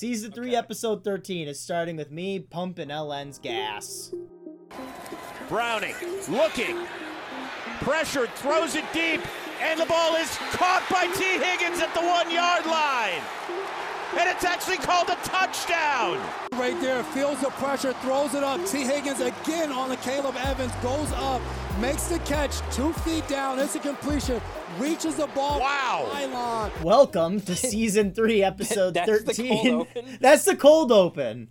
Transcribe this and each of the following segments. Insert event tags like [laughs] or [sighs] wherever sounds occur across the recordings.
Season 3, Okay. episode 13 is starting with me pumping LN's gas. Browning looking, pressured, throws it deep, and the ball is caught by Tee Higgins at the one yard line. And it's actually called a touchdown. Right there, feels the pressure, throws it up. Tee Higgins again on the Caleb Evans, goes up, makes the catch, two feet down. It's a completion, reaches the ball. Wow. Pylon. Welcome to [laughs] Season 3, episode [laughs] That's the 13. cold open? [laughs] That's the cold open.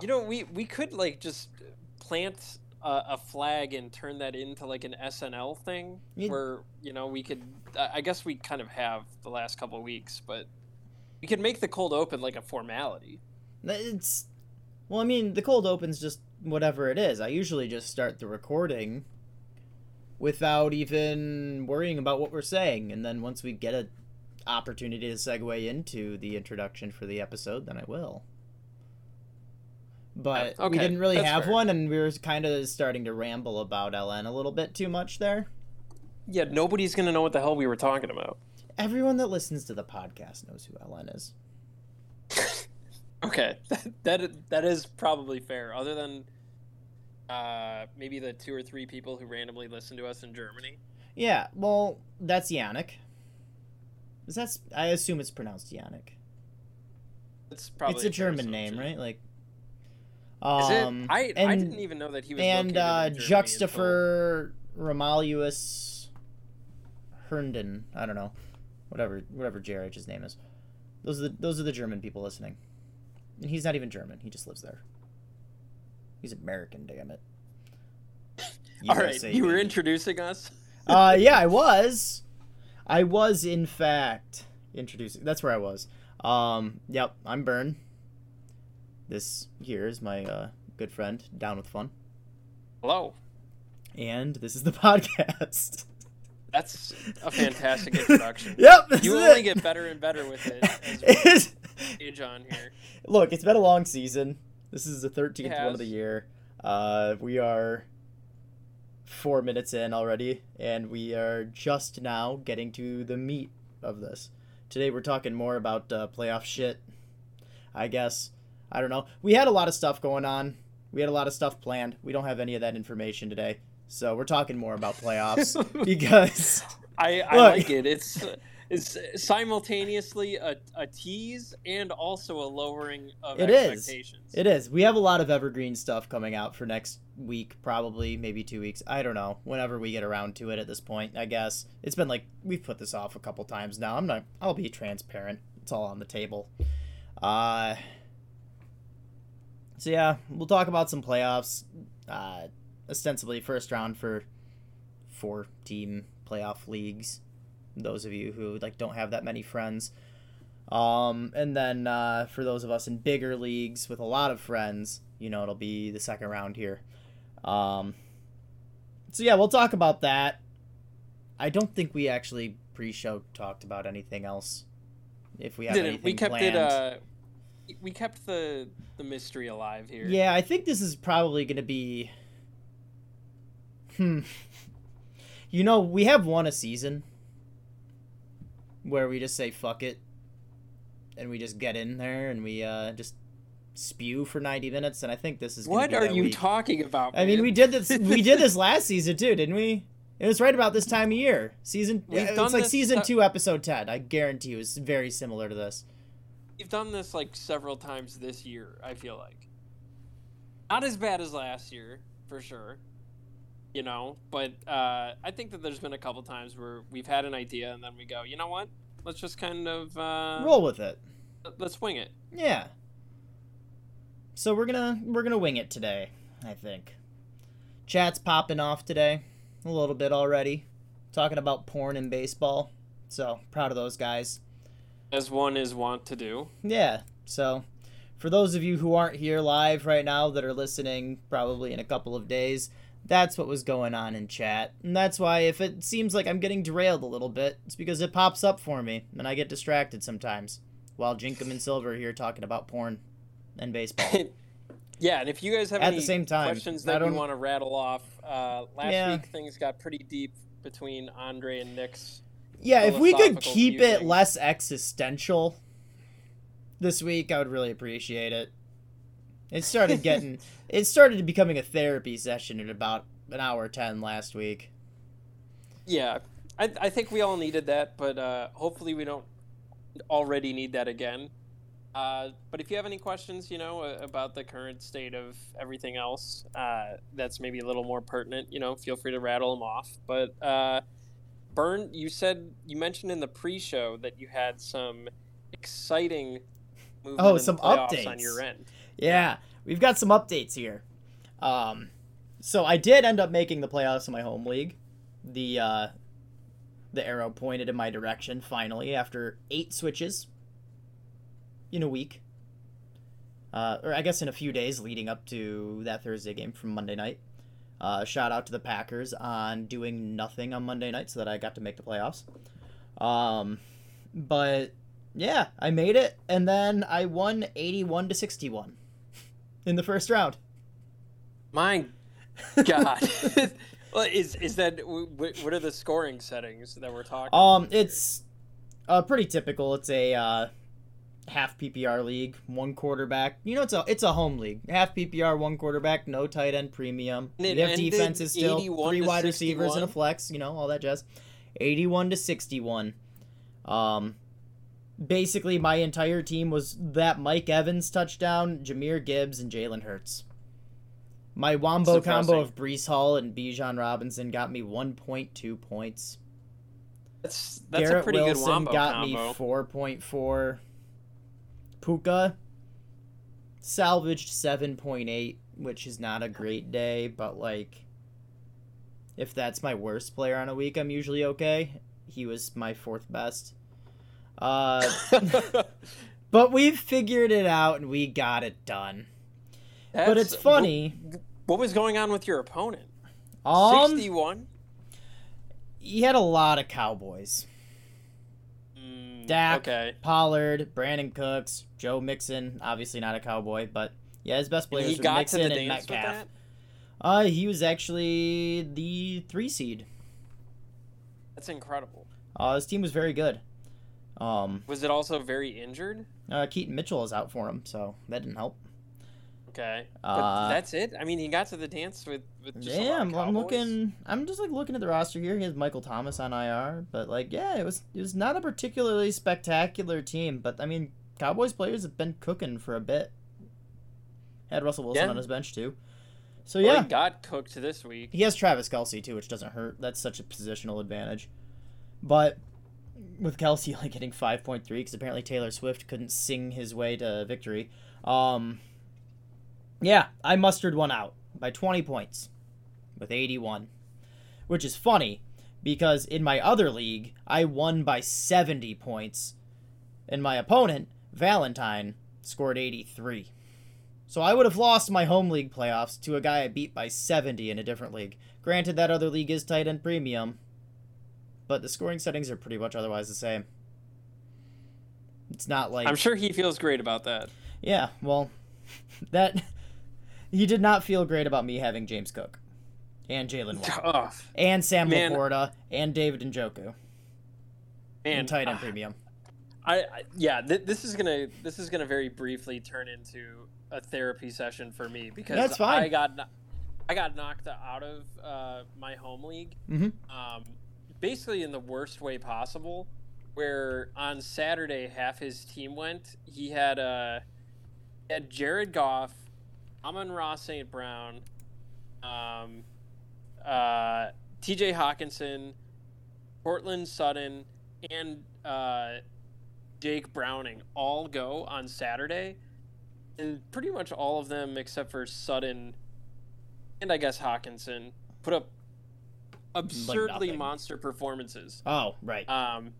You know, we we could like just plant a, a flag and turn that into like an SNL thing, You- where you know we could. I I guess we kind of have the last couple of weeks, but we could make the cold open like a formality. It's. Well, I mean, the cold open's just whatever it is. I usually just start the recording without even worrying about what we're saying. And then once we get a opportunity to segue into the introduction for the episode, then I will. But Oh, we didn't really have fair. one, and we were kind of starting to ramble about LN a little bit too much there. Yeah, nobody's gonna know what the hell we were talking about. Everyone that listens to the podcast knows who LN is. Okay, [laughs] that that, that is probably fair. Other than uh, maybe the two or three people who randomly listen to us in Germany. Yeah, well, that's Yannick. Is that's I assume it's pronounced Yannick. It's probably it's a fair German name, right? Like, Is um, it? I, and, I didn't even know that he was. and uh, Juxtafer Romalius Herndon. I don't know, whatever, whatever JRH's name is. Those are the those are the German people listening. And he's not even German. He just lives there. He's American, damn it. [laughs] All right, you were introducing us. uh, [laughs] yeah, I was. I was, in fact, introducing. That's where I was. Um, yep, I'm Bern. This here is my uh, good friend, Down with Fun. Hello. And this is the [laughs] podcast. That's a [laughs] fantastic introduction. yep, You only it. get better and better with it as we [laughs] age on here. Look, it's been a long season. This is the 13th one of the year. Uh, we are four minutes in already, and we are just now getting to the meat of this. Today we're talking more about uh, playoff shit. I guess. I don't know. We had a lot of stuff going on. We had a lot of stuff planned. We don't have any of that information today. So we're talking more about playoffs [laughs] because I, I Look. like it. It's it's simultaneously a, a tease and also a lowering of It is. expectations. It is. We have a lot of evergreen stuff coming out for next week, probably, maybe two weeks. I don't know. Whenever we get around to it at this point, I guess. It's been like we've put this off a couple times now. I'm not I'll be transparent. It's all on the table. Uh So yeah, we'll talk about some playoffs. Uh ostensibly first round for four team playoff leagues. Those of you who like don't have that many friends. Um, and then uh, for those of us in bigger leagues with a lot of friends, you know, it'll be the second round here. Um, so yeah, we'll talk about that. I don't think we actually pre-show talked about anything else. If we have Didn't anything we kept planned. it? Uh, we kept the the mystery alive here. Yeah, I think this is probably going to be. Hmm. You know, we have won a season where we just say fuck it and we just get in there and we uh, just spew for 90 minutes and I think this is What be are you week. talking about? I mean, we did this we did this [laughs] last season too, didn't we? It was right about this time of year. Season We've it's like season uh, 2 episode 10. I guarantee you it's very similar to this. We've done this like several times this year. I feel like not as bad as last year for sure. You know, but uh, I think that there's been a couple times where we've had an idea and then we go, you know what? Let's just kind of uh, Roll with it. Let's wing it. Yeah. So we're gonna we're gonna wing it today, I think. Chat's popping off today, a little bit already, talking about porn and baseball. So proud of those guys. As one is wont to do. Yeah. So for those of you who aren't here live right now that are listening probably in a couple of days, that's what was going on in chat. And that's why if it seems like I'm getting derailed a little bit, it's because it pops up for me and I get distracted sometimes while Jinkum and Silver are here talking about porn and baseball. [laughs] yeah, and if you guys have At any the same time, questions that you want to rattle off, uh, last Yeah. week things got pretty deep between Andre and Nick's. Yeah, if we could keep it less existential, this week, I would really appreciate it. It started getting, [laughs] it started becoming a therapy session at about an hour ten last week. Yeah, I, I think we all needed that, but uh, hopefully we don't already need that again. Uh, but if you have any questions, you know, about the current state of everything else, uh, that's maybe a little more pertinent, you know, feel free to rattle them off. But uh, Burn, you said you mentioned in the pre-show that you had some exciting Oh, some updates. on your end. Yeah, we've got some updates here. Um, so I did end up making the playoffs in my home league. The uh, the arrow pointed in my direction finally after eight switches in a week. Uh, or I guess in a few days leading up to that Thursday game from Monday night. Uh, shout out to the Packers on doing nothing on Monday night so that I got to make the playoffs. Um, but yeah, I made it, and then I won eighty-one to sixty-one in the first round. My [laughs] God. [laughs] well, is is that what are the scoring settings that we're talking? Um, it's uh pretty typical. It's a uh, half PPR league, one quarterback. You know, it's a it's a home league. Half PPR, one quarterback, no tight end premium. And We have defenses still, three wide receivers and a flex. You know, all that jazz. Eighty-one to sixty-one. Um, basically, my entire team was that Mike Evans touchdown, Jahmyr Gibbs, and Jalen Hurts. My wombo combo of Breece Hall and Bijan Robinson got me 1.2 points. that's that's Garrett a pretty Wilson good wombo got combo. me 4.4. Puka salvaged 7.8, which is not a great day, but like if that's my worst player on a week, I'm usually okay. He was my fourth best. Uh [laughs] but we've figured it out and we got it done. but it's funny. What, what was going on with your opponent? Um Sixty-one. he had a lot of cowboys. Mm, Dak, Okay. Pollard, Brandin Cooks, Joe Mixon, obviously not a cowboy, but yeah, his best players he were got to Mixon the and dance with Metcalf. that. Uh, he was actually the three seed. That's incredible. Uh, his team was very good. Um, Was it also very injured? uh, Keaton Mitchell is out for him, so that didn't help. Okay, but Uh, that's it. I mean, he got to the dance with with just a yeah, I'm, I'm looking. I'm just like looking at the roster here. He has Michael Thomas on IR, but like, yeah, it was it was not a particularly spectacular team. But I mean, Cowboys players have been cooking for a bit. Had Russell Wilson Yeah. on his bench too. So Well, yeah, he got cooked this week. He has Travis Kelce too, which doesn't hurt. That's such a positional advantage. But with Kelce [laughs] only getting five point three, because apparently Taylor Swift couldn't sing his way to victory. Um, yeah, I mustered one out by twenty points with eighty one, which is funny because in my other league I won by seventy points, and my opponent Valentine scored eighty three. So I would have lost my home league playoffs to a guy I beat by 70 in a different league. Granted, that other league is tight end premium, but the scoring settings are pretty much otherwise the same. It's not like I'm sure he feels great about that. yeah, well, [laughs] that [laughs] he did not feel great about me having James Cook and Jaylen Waddle [laughs] Oh, and Sam Man. LaPorta and David Njoku man, in tight end uh, premium. I, I yeah, th- this is gonna this is gonna very briefly turn into a therapy session for me because That's fine. I got I got knocked out of uh, my home league, Mhm. um, basically in the worst way possible. Where on Saturday half his team went, he had uh, had Jared Goff, Amon-Ra St. Brown, um, uh, T.J. Hockenson, Courtland Sutton, and uh, Jake Browning all go on Saturday, and pretty much all of them except for Sutton and I guess Hockenson put up absurdly nothing. monster performances. Oh, right. Um,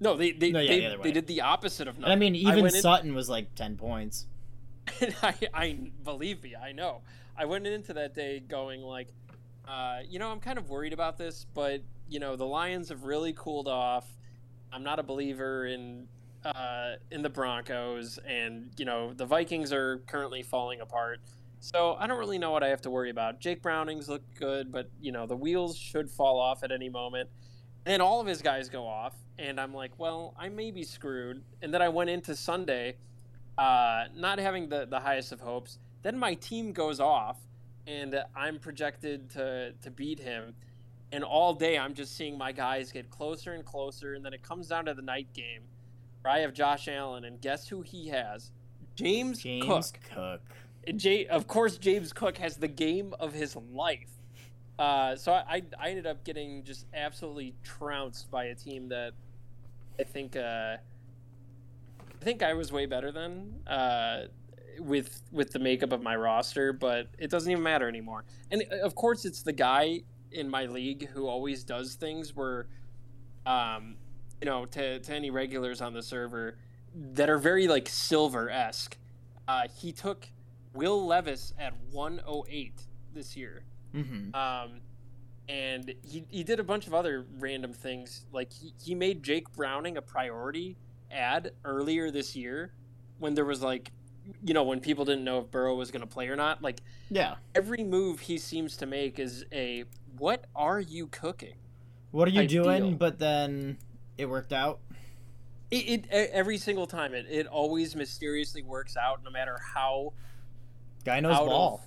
no, they they, No, yeah, they, the they did the opposite of and nothing. I mean, even went in- Sutton was like 10 points. and [laughs] I, I believe me, I know. I went into that day going like, uh, you know, I'm kind of worried about this, but you know, the Lions have really cooled off. I'm not a believer in uh, in the Broncos, and you know, the Vikings are currently falling apart. So I don't really know what I have to worry about. Jake Browning's look good, but you know, the wheels should fall off at any moment. And then all of his guys go off, and I'm like, well, I may be screwed. And then I went into Sunday uh, not having the, the highest of hopes. Then my team goes off, and I'm projected to, to beat him. And all day, I'm just seeing my guys get closer and closer. And then it comes down to the night game where I have Josh Allen, and guess who he has? James, James Cook. Cook. Jay, of course, James Cook has the game of his life. Uh, so I, I ended up getting just absolutely trounced by a team that I think uh, I think I was way better than uh, with with the makeup of my roster, but it doesn't even matter anymore. And uh, of course, it's the guy in my league who always does things where, um, you know, to to any regulars on the server that are very like silver esque. Uh, he took Will Levis at 108 this year. Mm-hmm. Um, and he, he did a bunch of other random things. Like he, he made Jake Browning a priority ad earlier this year when there was like, you know, when people didn't know if Burrow was going to play or not. Like Yeah. every move he seems to make is a what are you cooking? What are you doing? deal. But then it worked out. It, it every single time it, it always mysteriously works out no matter how Guy knows Out of-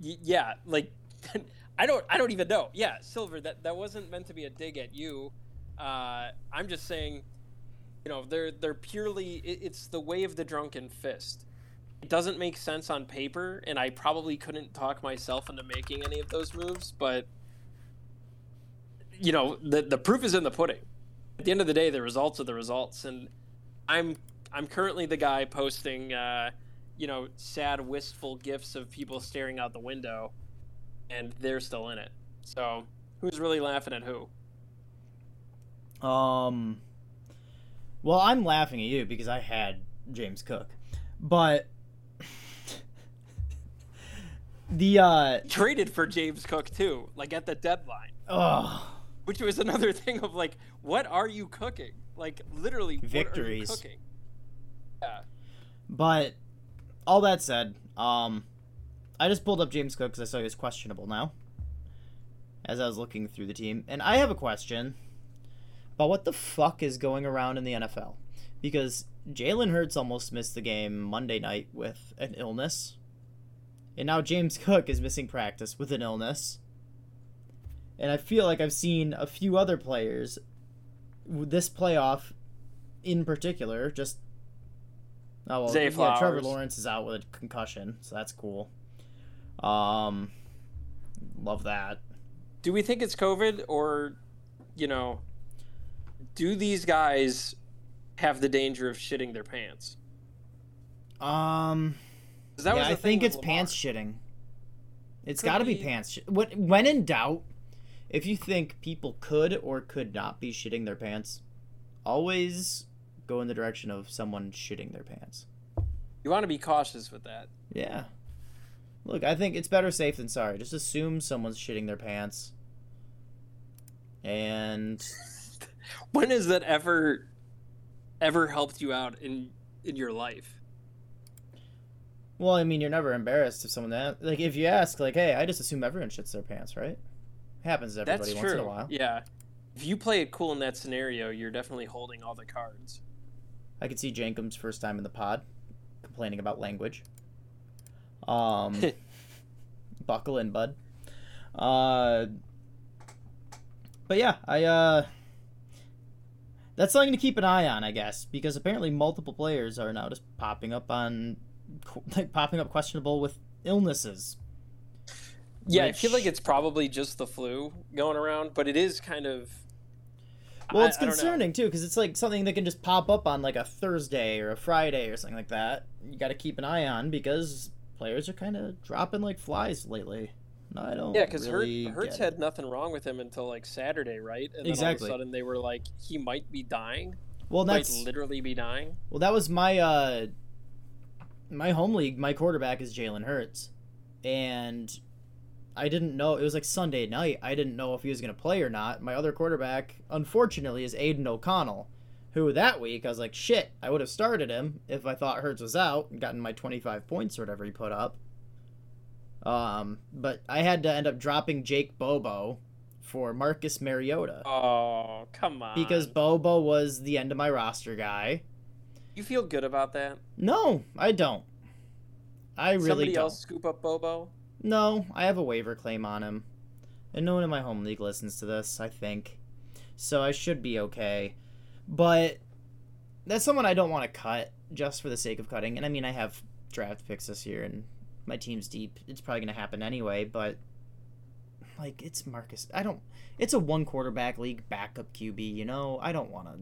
yeah like [laughs] i don't i don't even know. Yeah silver that that wasn't meant to be a dig at you. Uh i'm just saying you know they're they're purely it, it's the way of the drunken fist. It doesn't make sense on paper and i probably couldn't talk myself into making any of those moves but you know the the proof is in the pudding. At the end of the day the results are the results and i'm i'm currently the guy posting uh you know, sad, wistful gifs of people staring out the window, and they're still in it. So, who's really laughing at who? Um. Well, I'm laughing at you because I had James Cook, but [laughs] the uh Traded for James Cook too, like at the deadline, oh which was another [laughs] thing of like, what are you cooking? Like literally, Victories. What are you cooking? Yeah. But all that said, um, I just pulled up James Cook because I saw he was questionable now. As I was looking through the team, and I have a question about what the fuck is going around in the NFL, because Jalen Hurts almost missed the game Monday night with an illness, and now James Cook is missing practice with an illness. And I feel like I've seen a few other players this playoff in particular just Oh well, Zay yeah, Trevor Lawrence is out with a concussion, so that's cool. Um, love that. Do we think it's COVID or, you know, do these guys have the danger of shitting their pants? Um, yeah, I think it's Lamar. pants shitting. It's got to be be- pants. Sh- what when in doubt, if you think people could or could not be shitting their pants, always go in the direction of someone shitting their pants. You want to be cautious with that. Yeah. Look, I think it's better safe than sorry. Just assume someone's shitting their pants. And [laughs] When has that ever ever helped you out in in your life? well, I mean, you're never embarrassed if someone that like if you ask like, "Hey, I just assume everyone shits their pants, right?" Happens to everybody That's once true. in a while. Yeah. If you play it cool in that scenario, you're definitely holding all the cards. I could see Jankum's first time in the pod complaining about language. Um, [laughs] buckle in, bud. Uh, but yeah, I uh, that's something to keep an eye on, I guess, because apparently multiple players are now just popping up on, [laughs] like popping up questionable with illnesses. Yeah, I feel like it's probably just the flu going around, but it is kind of Well, it's I concerning too because it's like something that can just pop up on like a Thursday or a Friday or something like that. You got to keep an eye on because players are kind of dropping like flies lately. No, I don't. Yeah, because really Hurts had it. nothing wrong with him until like Saturday, right? And then Exactly. all of a sudden they were like, he might be dying, Well, might that's literally be dying. well, that was my uh, my home league. My quarterback is Jalen Hurts, and I didn't know it was like Sunday night. I didn't know if he was gonna play or not. My other quarterback, unfortunately, is Aidan O'Connell, who that week I was like, shit, I would have started him if I thought Hurts was out and gotten my 25 points or whatever he put up. Um, but I had to end up dropping Jake Bobo for Marcus Mariota Oh, come on. because Bobo was the end of my roster guy. You feel good about that? No, I don't. I really Somebody don't. else scoop up Bobo? No, I have a waiver claim on him. And no one in my home league listens to this, I think. So I should be okay. But that's someone I don't want to cut just for the sake of cutting. And I mean, I have draft picks this year and my team's deep. It's probably going to happen anyway, but like it's Marcus. I don't it's a one quarterback league backup QB, you know? I don't want to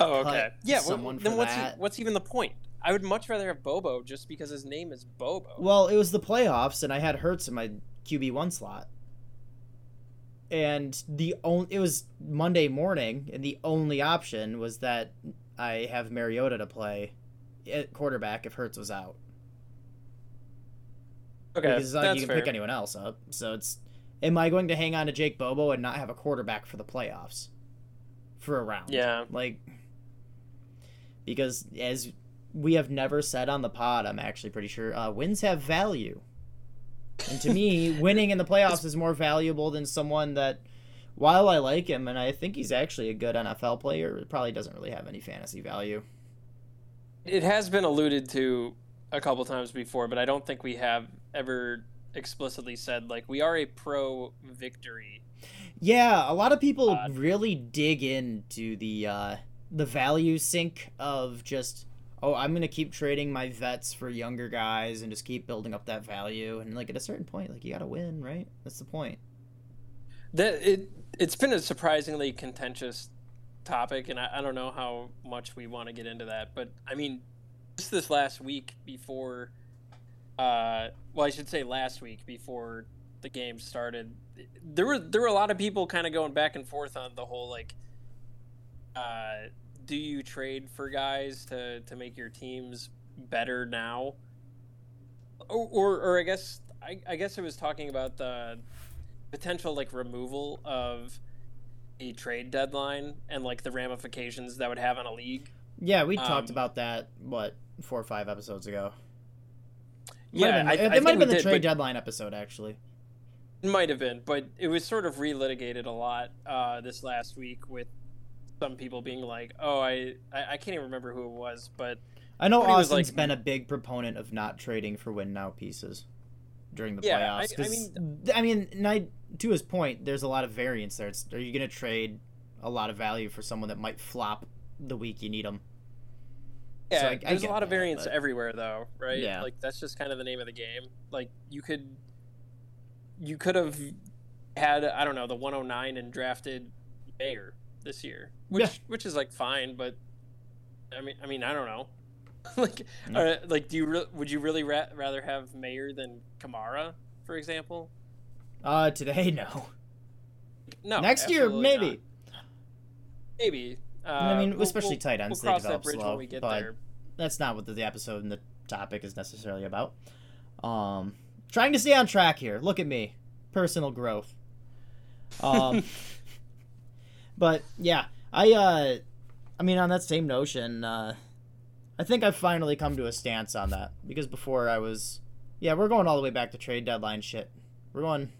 Oh, okay. Yeah, well, then what's that. what's even the point? I would much rather have Bobo just because his name is Bobo. Well, it was the playoffs, and I had Hurts in my QB one slot, and the only it was Monday morning, and the only option was that I have Mariota to play at quarterback if Hurts was out. okay, because it's not like you can fair. pick anyone else up. So it's, am I going to hang on to Jake Bobo and not have a quarterback for the playoffs for a round? Yeah. like because as we have never said on the pod, I'm actually pretty sure uh, wins have value, and to me, [laughs] winning in the playoffs is more valuable than someone that. While I like him and I think he's actually a good NFL player, it probably doesn't really have any fantasy value. It has been alluded to a couple times before, but I don't think we have ever explicitly said like we are a pro victory. Yeah, a lot of people Uh, really dig into the uh, the value sink of just oh I'm gonna keep trading my vets for younger guys and just keep building up that value and like at a certain point like you gotta win right that's the point That it it's been a surprisingly contentious topic, and I, I don't know how much we want to get into that. But I mean, just this last week before, uh, well, I should say last week before the game started, there were there were a lot of people kind of going back and forth on the whole like, uh, do you trade for guys to to make your teams better now, or or, or I guess I, I guess it was talking about the potential like removal of a trade deadline and like the ramifications that would have on a league. yeah we talked Um, about that what four or five episodes ago? Might Yeah, been- I, it, I might have been the did, trade deadline episode actually. It might have been, but it was sort of relitigated a lot uh, this last week with some people being like, "Oh, I, I I can't even remember who it was, but I know But he was Austin's like- been a big proponent of not trading for win now pieces during the Yeah, playoffs. I I mean, I- to his point, there's a lot of variance there. It's, are you going to trade a lot of value for someone that might flop the week you need them? yeah, So I- there's a lot of variance but- everywhere, though, right? Yeah. like that's just kind of the name of the game. Like you could, you could have had I don't know the 109 and drafted Mayer this year, which Yeah. which is like fine, but I mean, I mean, I don't know. [laughs] like, Yeah. uh, like, do you re- would you really ra- rather have Mayer than Kamara, for example? Uh, today, [laughs] no. No. Next year, maybe. not. Maybe. Uh, I mean, especially we'll- tight ends, We'll they develop slow, when we get but- there. That's not what the, the episode and the topic is necessarily about. Um, trying to stay on track here. Look at me, personal growth. Um, [laughs] but yeah, I uh, I mean, on that same notion, uh, I think I've finally come to a stance on that because before I was, yeah, we're going all the way back to trade deadline shit. We're going.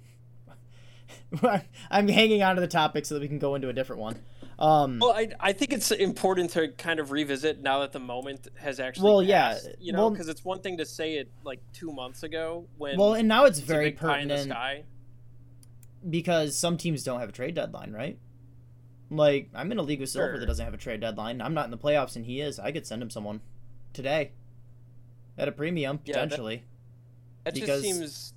[laughs] I'm hanging on to the topic so that we can go into a different one. Um, Well, I, I think it's important to kind of revisit now that the moment has actually Well, yeah, you know, well- because it's one thing to say it like two months ago when well, and now it's it's very big pie in the pertinent because some teams don't have a trade deadline, right? Like I'm in a league with Silver Sure. that doesn't have a trade deadline. I'm not in the playoffs, and he is. I could send him someone today at a premium Yeah, potentially. That because- just seems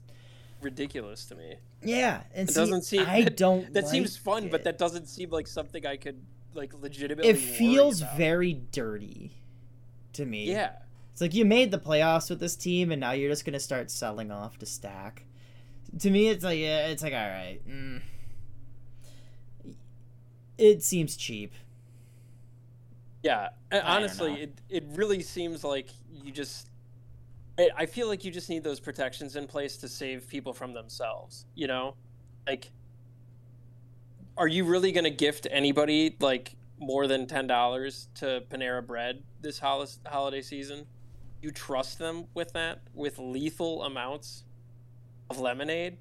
ridiculous to me. Yeah, and It see, doesn't seem I that- don't. That seems like fun, but that doesn't seem like something I could like legitimately. it feels very dirty to me. Yeah, It's like you made the playoffs with this team, and now you're just gonna start selling off to stack. To me, it's like yeah, it's like all right. Mm. It seems cheap. yeah. Honestly, it it really seems like you just. I I feel like you just need those protections in place to save people from themselves. You know, like, are you really going to gift anybody like more than ten dollars to Panera Bread this hol- holiday season? You trust them with that with lethal amounts of lemonade?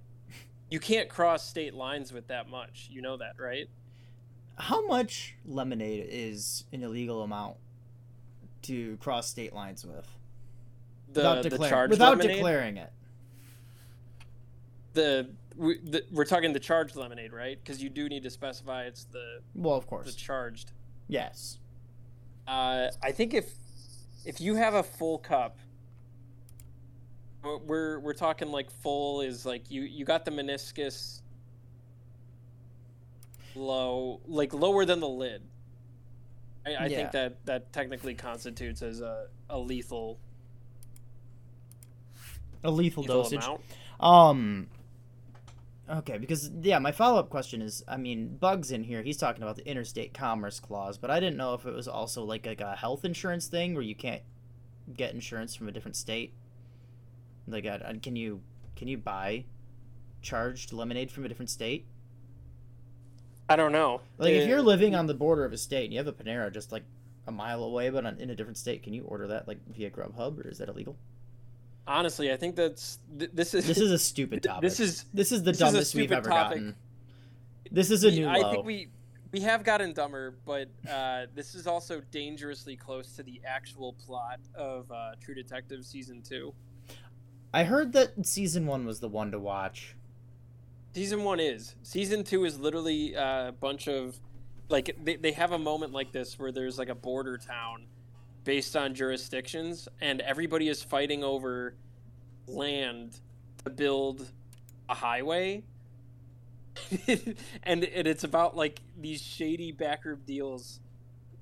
You can't cross state lines with that much. You know that, right? How much lemonade is an illegal amount? to cross state lines with The without, the declar- charged without declaring it. the, we, the we're talking the charged lemonade, right? Because you do need to specify it's the Well, of course, the charged. Yes. Uh, I think if if you have a full cup, we're- we're we're talking like full is like you you got the meniscus low, like lower than the lid. I, I Yeah. think that that technically constitutes as a, a lethal, A lethal, lethal dosage. amount. Um. Okay, because yeah, my follow up question is, I mean, Bugs in here, he's talking about the interstate commerce clause, but I didn't know if it was also like like a health insurance thing where you can't get insurance from a different state. Like, can you can you buy charged lemonade from a different state? I don't know. Like, if Uh, you're living on the border of a state and you have a Panera just like a mile away, but on, in a different state, can you order that like via Grubhub, or is that illegal? honestly, I think that's th- this is This is a stupid [laughs] topic. this is This is the this is dumbest we've ever topic. gotten. This is a new I low. think we we have gotten dumber, but uh, this is also dangerously close to the actual plot of uh, True Detective season two. I heard that season one was the one to watch. Season one is. Season two is literally a bunch of like they, they have a moment like this where there's like a border town based on jurisdictions and everybody is fighting over land to build a highway. [laughs] and, and it's about like these shady backroom deals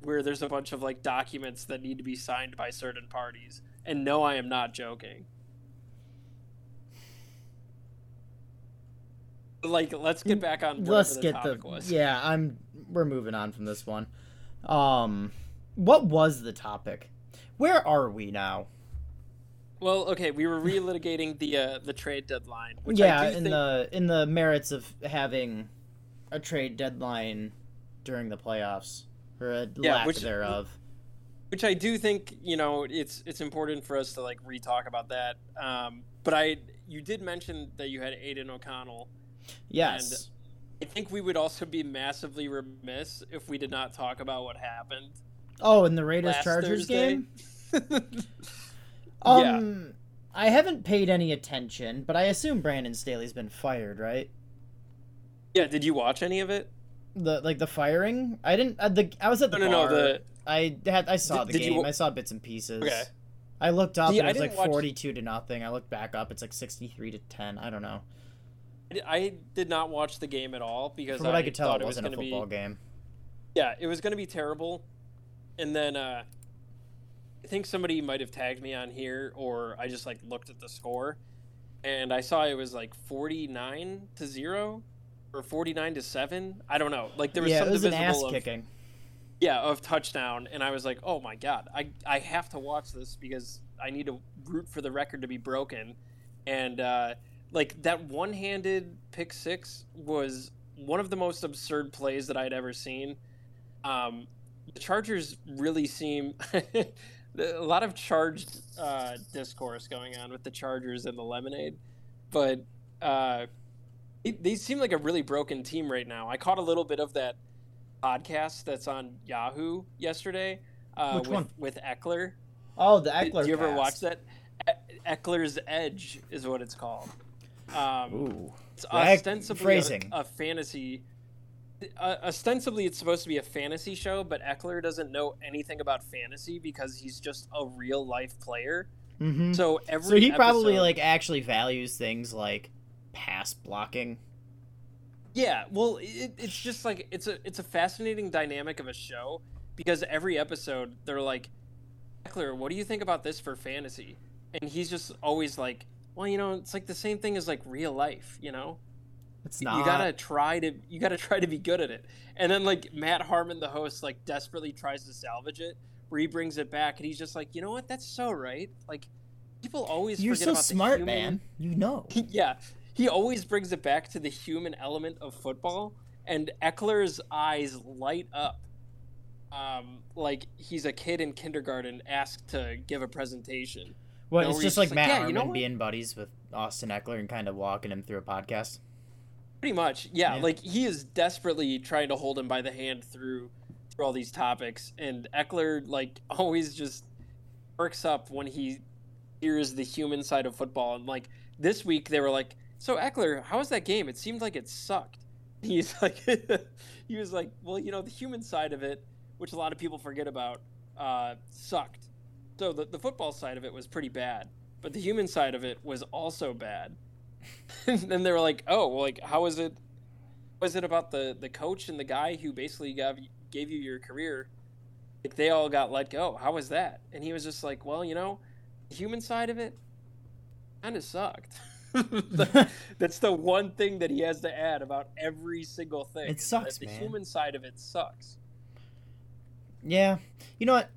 where there's a bunch of like documents that need to be signed by certain parties. And no, I am not joking. Like, let's get back on. Let's the get the was. yeah. I'm we're moving on from this one. Um, what was the topic? Where are we now? Well, okay, we were relitigating the uh, the trade deadline. Which I yeah, in think, the in the merits of having a trade deadline during the playoffs or a Yeah, lack which- thereof. which I do think you know it's it's important for us to like re-talk about that. Um, but I you did mention that you had Aidan O'Connell. Yes. I think we would also be massively remiss if we did not talk about what happened oh, in the Raiders Chargers game. [laughs] Yeah. Um, I haven't paid any attention, but I assume Brandon Staley's been fired, right? yeah, did you watch any of it? The like the firing. I didn't. Uh, the I was at the No, no, no. The I had I saw Did- the did you game. wa- I saw bits and pieces. Okay. I looked up See, and it was like watch- forty-two to nothing. I looked back up. It's like sixty-three to ten. I don't know. I did not watch the game at all because From what I, could tell, it was wasn't a gonna be- football game. Yeah, it was going to be terrible. And then uh, I think somebody might have tagged me on here, or I just like looked at the score, and I saw it was like forty nine to zero, or forty nine to seven. I don't know. Like there was yeah, some it was an ass of, kicking. yeah of touchdown, and I was like, oh my god, I I have to watch this because I need to root for the record to be broken, and uh, like that one handed pick six was one of the most absurd plays that I'd ever seen. Um, the Chargers really seem [laughs] a lot of charged uh, discourse going on with the Chargers and the lemonade, but uh, they, they seem like a really broken team right now. I caught a little bit of that podcast that's on Yahoo yesterday uh, with, one? with Ekeler. Oh, the Ekeler. you ever watch that? Ekeler's Edge is what it's called. Um, Ooh. it's ostensibly phrasing. A, a fantasy. Uh, ostensibly, it's supposed to be a fantasy show, but Ekeler doesn't know anything about fantasy because he's just a real life player. Mm-hmm. So every So he probably like actually values things like pass blocking. Yeah, well, it, it's just like it's a it's a fascinating dynamic of a show because every episode they're like, Ekeler, what do you think about this for fantasy? And he's just always like, well, you know, it's like the same thing as like real life, you know. It's not. You gotta try to you gotta try to be good at it. And then like Matt Harmon, the host, like desperately tries to salvage it, where he brings it back, and he's just like, you know what, that's so right. Like people always You're forget so about smart, the human, man. You know. [laughs] yeah, he always brings it back to the human element of football, and Ekeler's eyes light up, um, like he's a kid in kindergarten asked to give a presentation. Well, No, it's just like just like, Matt "Yeah, Harmon being buddies with Austin Ekeler and kind of walking him through a podcast. Pretty much, yeah, Yeah. Like he is desperately trying to hold him by the hand through through all these topics, and Ekeler like [laughs] always just perks up when he hears the human side of football. And like this week, they were like, "So Ekeler, how was that game? It seemed like it sucked." [laughs] He's like, [laughs] he was like, "Well, you know, the human side of it, which a lot of people forget about, uh, sucked. So the the football side of it was pretty bad, but the human side of it was also bad." and [laughs] then they were like, "Oh, well, like how was it?" Was it about the the coach and the guy who basically gave gave you your career? Like they all got let go. How was that? And he was just like, well, you know, the human side of it kind of sucked. [laughs] That's the one thing that he has to add about every single thing. It sucks, The man. human side of it sucks. Yeah. You know what?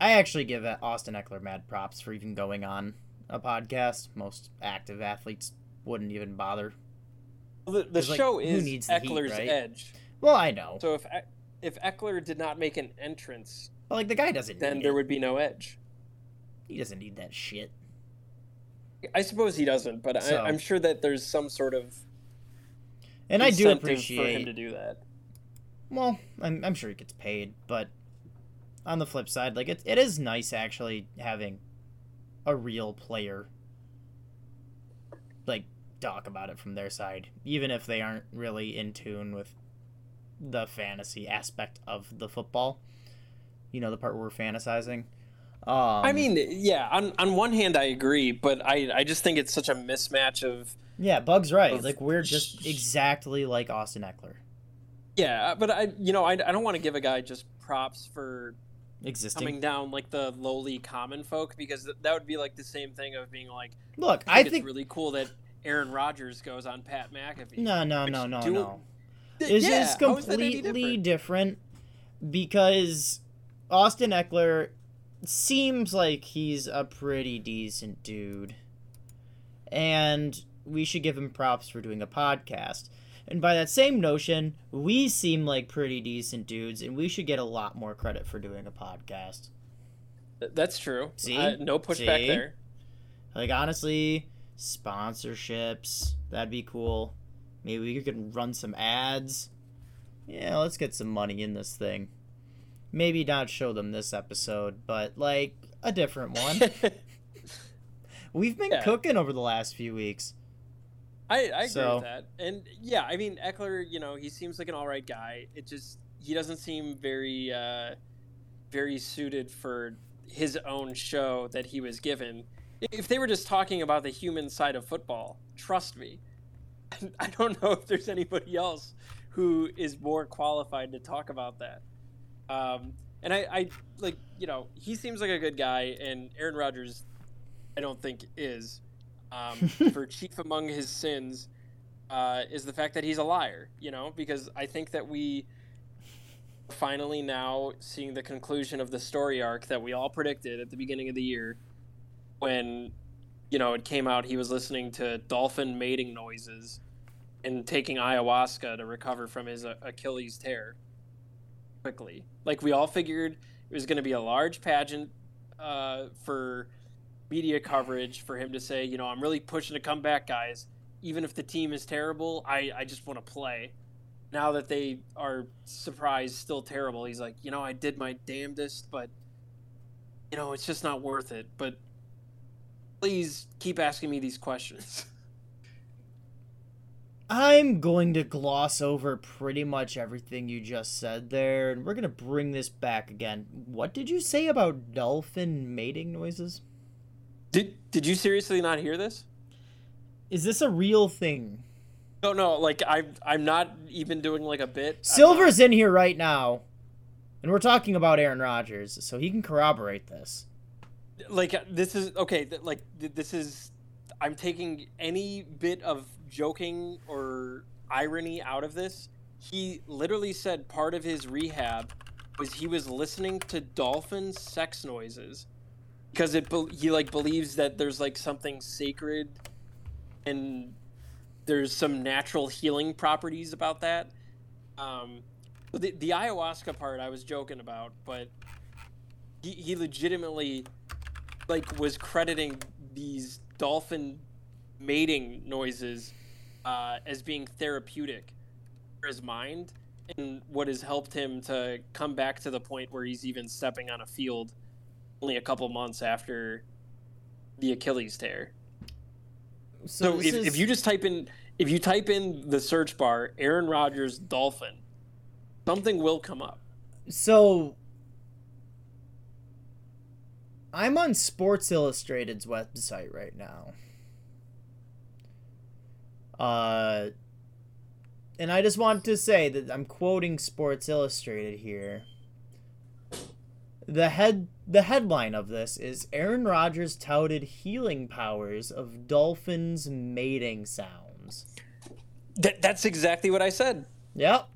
I actually give Austin Ekeler mad props for even going on a podcast. Most active athletes wouldn't even bother. The, the like, show who is the heat, Ekeler's right? edge. Well, I know. So if if Ekeler did not make an entrance, But like the guy doesn't then there it. would be no edge. He doesn't need that shit. I suppose he doesn't, but So- I, I'm sure that there's some sort of And I do appreciate for him to do that. Well, I'm, I'm sure he gets paid, but on the flip side, like it, it is nice actually having a real player like talk about it from their side, even if they aren't really in tune with the fantasy aspect of the football. You know, the part where we're fantasizing. Um, I mean, yeah. On on one hand, I agree, but I I just think it's such a mismatch of yeah, Bug's right. of- Like we're just exactly like Austin Ekeler, yeah. But I you know I, I don't want to give a guy just props for existing. coming down like the lowly common folk because th- that would be like the same thing of being like Look, I I think, think it's really cool that Aaron Rodgers goes on Pat McAfee. no, no, no, no, do- no. Th- This yeah, is how is that completely different? different because Austin Ekeler seems like he's a pretty decent dude. And we should give him props for doing a podcast. And by that same notion, we seem like pretty decent dudes, and we should get a lot more credit for doing a podcast. That's true. See? Uh, no pushback See? there. Like, honestly, sponsorships, that'd be cool. Maybe we could run some ads. Yeah, let's get some money in this thing. Maybe not show them this episode, but like a different one. [laughs] We've been Yeah. cooking over the last few weeks. I, I agree So- with that. And yeah, I mean Ekeler, you know, he seems like an all right guy. It just he doesn't seem very uh very suited for his own show that he was given. If they were just talking about the human side of football, trust me, [laughs] I don't know if there's anybody else who is more qualified to talk about that. Um, and I, I like, you know, he seems like a good guy, and Aaron Rodgers, I don't think is. Um, [laughs] for chief among his sins uh, is the fact that he's a liar. You know, because I think that we finally now seeing the conclusion of the story arc that we all predicted at the beginning of the year when you know it came out he was listening to dolphin mating noises and taking ayahuasca to recover from his uh, Achilles tear quickly. Like we all figured it was going to be a large pageant uh, for media coverage for him to say, you know, I'm really pushing to come back, guys. Even if the team is terrible, I, I just want to play. Now that they are surprised, still terrible, he's like, you know, I did my damnedest, but, you know, it's just not worth it. But please keep asking me these questions. [laughs] I'm going to gloss over pretty much everything you just said there, and we're going to bring this back again. What did you say about dolphin mating noises? Did, did you seriously not hear this? Is this a real thing? No, no, like I'm I'm not even doing like a bit. Silver's in here right now, and we're talking about Aaron Rodgers, so he can corroborate this. like this is okay. Like this is I'm taking any bit of joking or irony out of this. He literally said part of his rehab was he was listening to dolphin sex noises because it he like believes that there's like something sacred and there's some natural healing properties about that. Um, the, the ayahuasca part I was joking about, but he, he legitimately like was crediting these dolphin mating noises uh, as being therapeutic for his mind and what has helped him to come back to the point where he's even stepping on a field only a couple months after the Achilles tear. So, so if, is... if you just type in if you type in the search bar Aaron Rodgers Dolphin, something will come up. So I'm on Sports Illustrated's website right now. Uh and I just want to say that I'm quoting Sports Illustrated here. The head the headline of this is Aaron Rodgers touted healing powers of dolphins mating sounds. That, that's exactly what I said. Yep.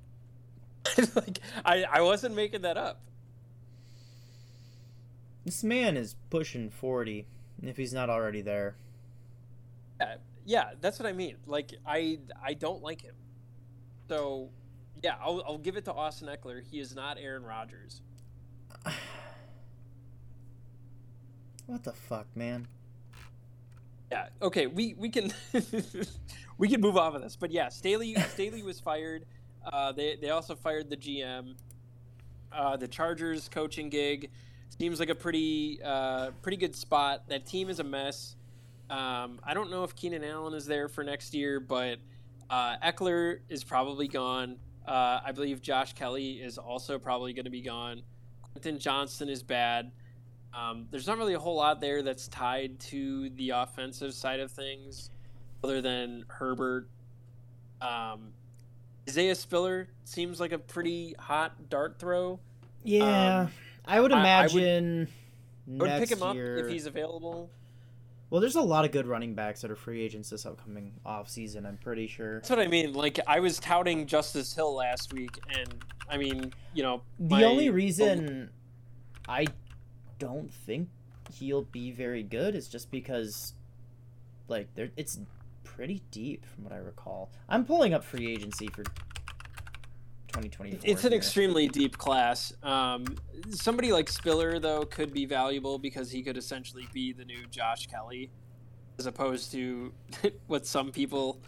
[laughs] like I, I wasn't making that up. This man is pushing 40 if he's not already there. Yeah, yeah, that's what I mean. Like I I don't like him. So, yeah, I'll, I'll give it to Austin Ekeler. He is not Aaron Rodgers. [sighs] [sighs] [sighs] what the fuck, man? Yeah. Okay. We we can [laughs] we can move off of this, but yeah, Staley Staley was fired. Uh, they they also fired the GM. Uh, the Chargers coaching gig seems like a pretty uh, pretty good spot. That team is a mess. Um, I don't know if Keenan Allen is there for next year, but uh, Ekeler is probably gone. Uh, I believe Josh Kelley is also probably going to be gone. Quentin Johnston is bad. Um, there's not really a whole lot there that's tied to the offensive side of things, other than Herbert. Um, Isaiah Spiller seems like a pretty hot dart throw. Yeah, um, I would imagine. I would, I would pick him year... up if he's available. Well, there's a lot of good running backs that are free agents this upcoming off season. I'm pretty sure. That's what I mean. Like I was touting Justice Hill last week, and I mean, you know, the only reason I don't think he'll be very good is just because, like, there it's pretty deep from what I recall. I'm pulling up free agency for 2024. It's an extremely deep class. Um, somebody like Spiller, though, could be valuable because he could essentially be the new Josh Kelley, as opposed to [laughs] what some people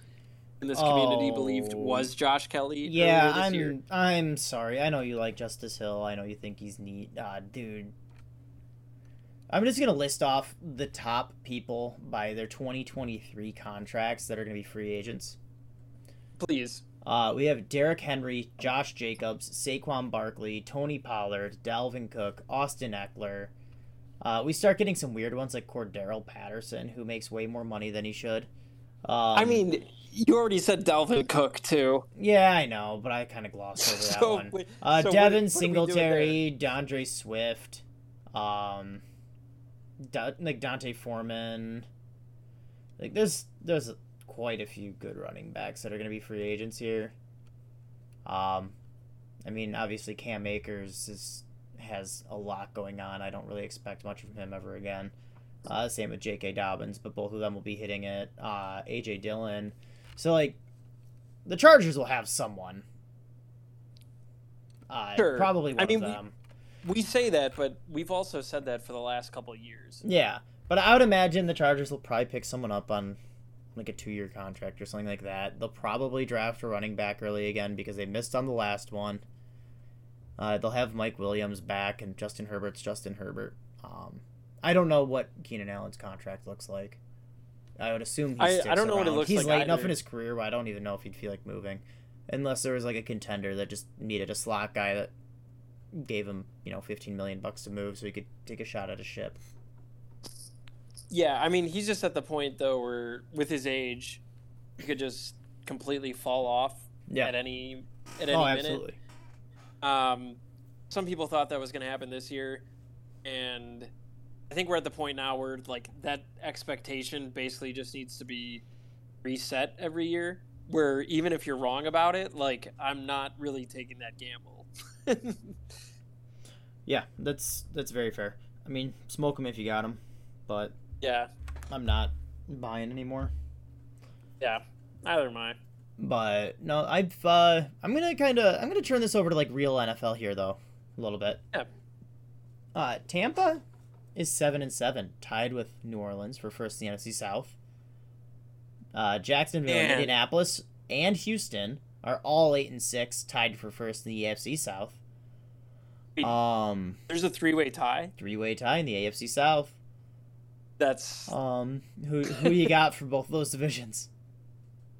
in this community oh. believed was Josh Kelley. Yeah, I'm. Year. I'm sorry. I know you like Justice Hill. I know you think he's neat, uh, dude. I'm just gonna list off the top people by their 2023 contracts that are gonna be free agents. Please. Uh, we have Derrick Henry, Josh Jacobs, Saquon Barkley, Tony Pollard, Dalvin Cook, Austin Ekeler. Uh, we start getting some weird ones like Cordarrelle Patterson, who makes way more money than he should. Um, I mean, you already said Dalvin Cook too. Yeah, I know, but I kind of glossed over that [laughs] so, one. Uh, so Devin what, Singletary, D'Andre Swift, um, like D'Onta Foreman. Like there's there's quite a few good running backs that are going to be free agents here. Um, I mean, obviously Cam Akers is, has a lot going on. I don't really expect much from him ever again. Uh, same with J.K. Dobbins, but both of them will be hitting it. Uh, A.J. Dillon. So, like, the Chargers will have someone. Uh, sure. Probably one I mean, of them. We, we say that, but we've also said that for the last couple years. Yeah. But I would imagine the Chargers will probably pick someone up on like a two year contract or something like that. They'll probably draft a running back early again because they missed on the last one. Uh, they'll have Mike Williams back and Justin Herbert's Justin Herbert. Um, I don't know what Keenan Allen's contract looks like. I would assume he I, I don't know what it looks He's like. He's late either. enough in his career, but I don't even know if he'd feel like moving, unless there was like a contender that just needed a slot guy that gave him you know 15 million bucks to move so he could take a shot at a ship. Yeah, I mean, he's just at the point though where with his age, he could just completely fall off yeah. at any at any oh, minute. Absolutely. Um, some people thought that was going to happen this year, and I think we're at the point now where like that expectation basically just needs to be reset every year. Where even if you're wrong about it, like I'm not really taking that gamble. [laughs] yeah, that's that's very fair. I mean, smoke them if you got them, but yeah. I'm not buying anymore. Yeah, neither am I. But no, I've uh, I'm gonna kind of I'm gonna turn this over to like real NFL here though, a little bit. Yeah. Uh, Tampa is seven and seven, tied with New Orleans for first in the NFC South. Uh, Jacksonville, and Indianapolis, and Houston are all eight and six, tied for first in the AFC South. Um, There's a three-way tie. three-way tie in the AFC South. That's Um, who who you got for both of those divisions?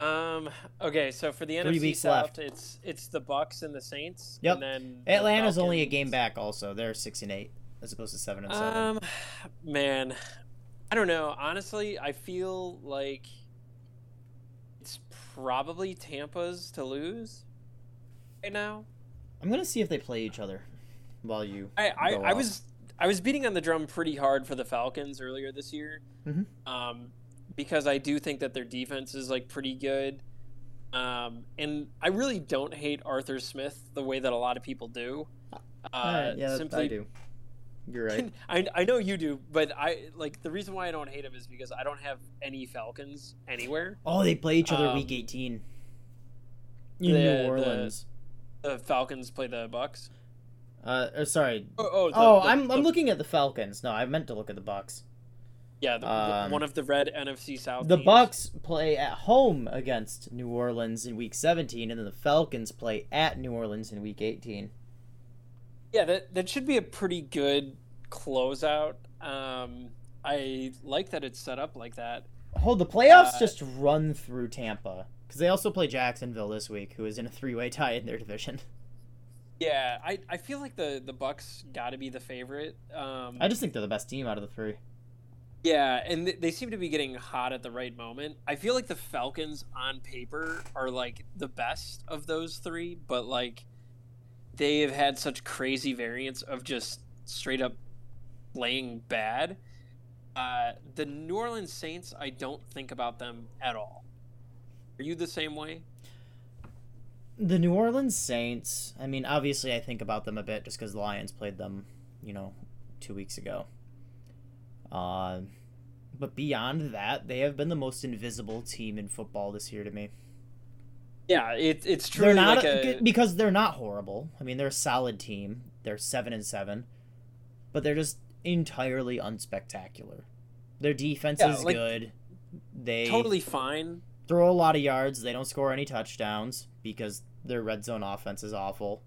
um okay. So for the Three NFC South, left. it's it's the Bucks and the Saints. Yep. And then the Atlanta's only a game back. Also, they're six and eight as opposed to seven and seven. Um, man, I don't know. Honestly, I feel like probably Tampa's to lose right now. I'm gonna see if they play each other while you. I I, I was I was beating on the drum pretty hard for the Falcons earlier this year, Mhm. um, because I do think that their defense is like pretty good. Um, and I really don't hate Arthur Smith the way that a lot of people do. Uh, yeah, simply I do. You're right. [laughs] I, I know you do, but I like the reason why I don't hate him is because I don't have any Falcons anywhere. Oh, they play each other Um, week 18 in the- New Orleans. The Falcons play the Bucks. Uh, or sorry. Oh, oh, the- oh, the- I'm I'm looking at the Falcons. No, I meant to look at the Bucks. yeah, the, the- um, one of the red NFC South. The teams. Bucks play at home against New Orleans in Week 17, and then the Falcons play at New Orleans in Week 18. Yeah, that that should be a pretty good closeout. Um, I like that it's set up like that. Oh, the playoffs Uh, just run through Tampa because they also play Jacksonville this week, who is in a three-way tie in their division. [laughs] Yeah, I, I feel like the the Bucks got to be the favorite. Um, I just think they're the best team out of the three. Yeah, and th- they seem to be getting hot at the right moment. I feel like the Falcons on paper are like the best of those three, but like they have had such crazy variants of just straight up playing bad. Uh, the New Orleans Saints, I don't think about them at all. Are you the same way? The New Orleans Saints. I mean, obviously, I think about them a bit just because the Lions played them, you know, two weeks ago. Uh, but beyond that, they have been the most invisible team in football this year to me. Yeah, it, it's true. they're not like a, because they're not horrible. I mean, they're a solid team. They're seven and seven, but they're just entirely unspectacular. Their defense Yeah, is like, good. They totally fine. throw a lot of yards. They don't score any touchdowns because their red zone offense is awful.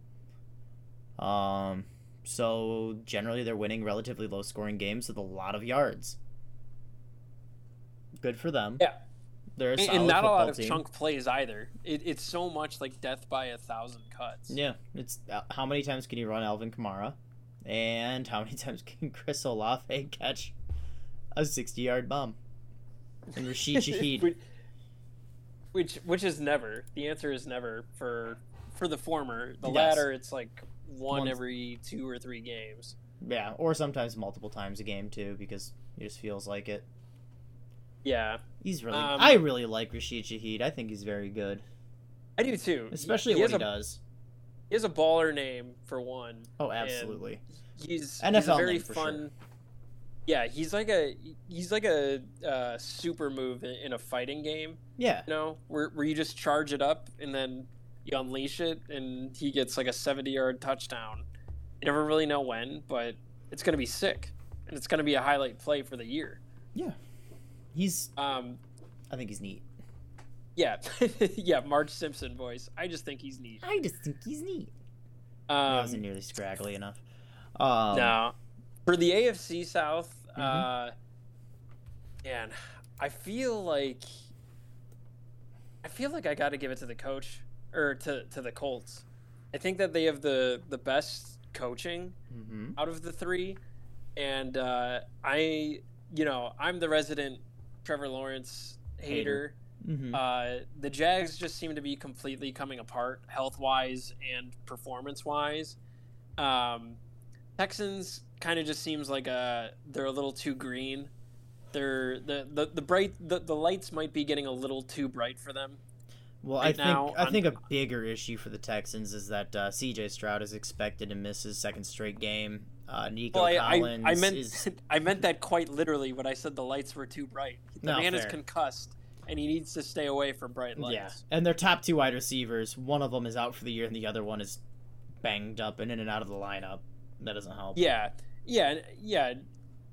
Um, so generally they're winning relatively low scoring games with a lot of yards. Good for them. Yeah. They're And, and not a lot of team. chunk plays either. It, it's so much like death by a thousand cuts. Yeah, it's uh, how many times can you run Alvin Kamara, and how many [laughs] times can Chris Olave catch a sixty-yard bomb? And Rashid [laughs] Shaheed. which, which which is never. The answer is never for for the former. The Yes. latter, it's like one Once- every two or three games. yeah, or sometimes multiple times a game too, because it just feels like it. Yeah, He's really. Um, I really like Rashid Shaheed. I think he's very good, I do too. especially he, what has he a, does. He has a baller name for one. Oh, absolutely. He's he's NFL a very name for fun. sure. Yeah, he's like a he's like a uh, super move in, in a fighting game. Yeah, You know, where where you just charge it up and then you unleash it, and he gets like a seventy-yard touchdown. You never really know when, but it's gonna be sick, and it's gonna be a highlight play for the year. He's. Um, I think he's neat. yeah, [laughs] yeah, Marge Simpson voice. I just think he's neat. I just think he's neat. he Um, wasn't nearly scraggly enough. Um, no, for the AFC South, Mhm. uh, man, I feel like I feel like I got to give it to the coach or to to the Colts. I think that they have the the best coaching mhm. out of the three, and uh, I, you know, I'm the resident Trevor Lawrence hater. Mhm. Uh, the Jags just seem to be completely coming apart health wise and performance wise. Um, Texans kind of just seems like a they're a little too green. They're the the, the bright the, the lights might be getting a little too bright for them. Well, I think now, I I'm- think a bigger issue for the Texans is that uh, C.J. Stroud is expected to miss his second straight game. Uh, Nico Well, I, Collins I, I meant is [laughs] I meant that quite literally when I said the lights were too bright. The No, man is concussed and he needs to stay away from bright lights. yeah, and their top two wide receivers, one of them is out for the year, and the other one is banged up and in and out of the lineup. That doesn't help. Yeah, yeah, yeah.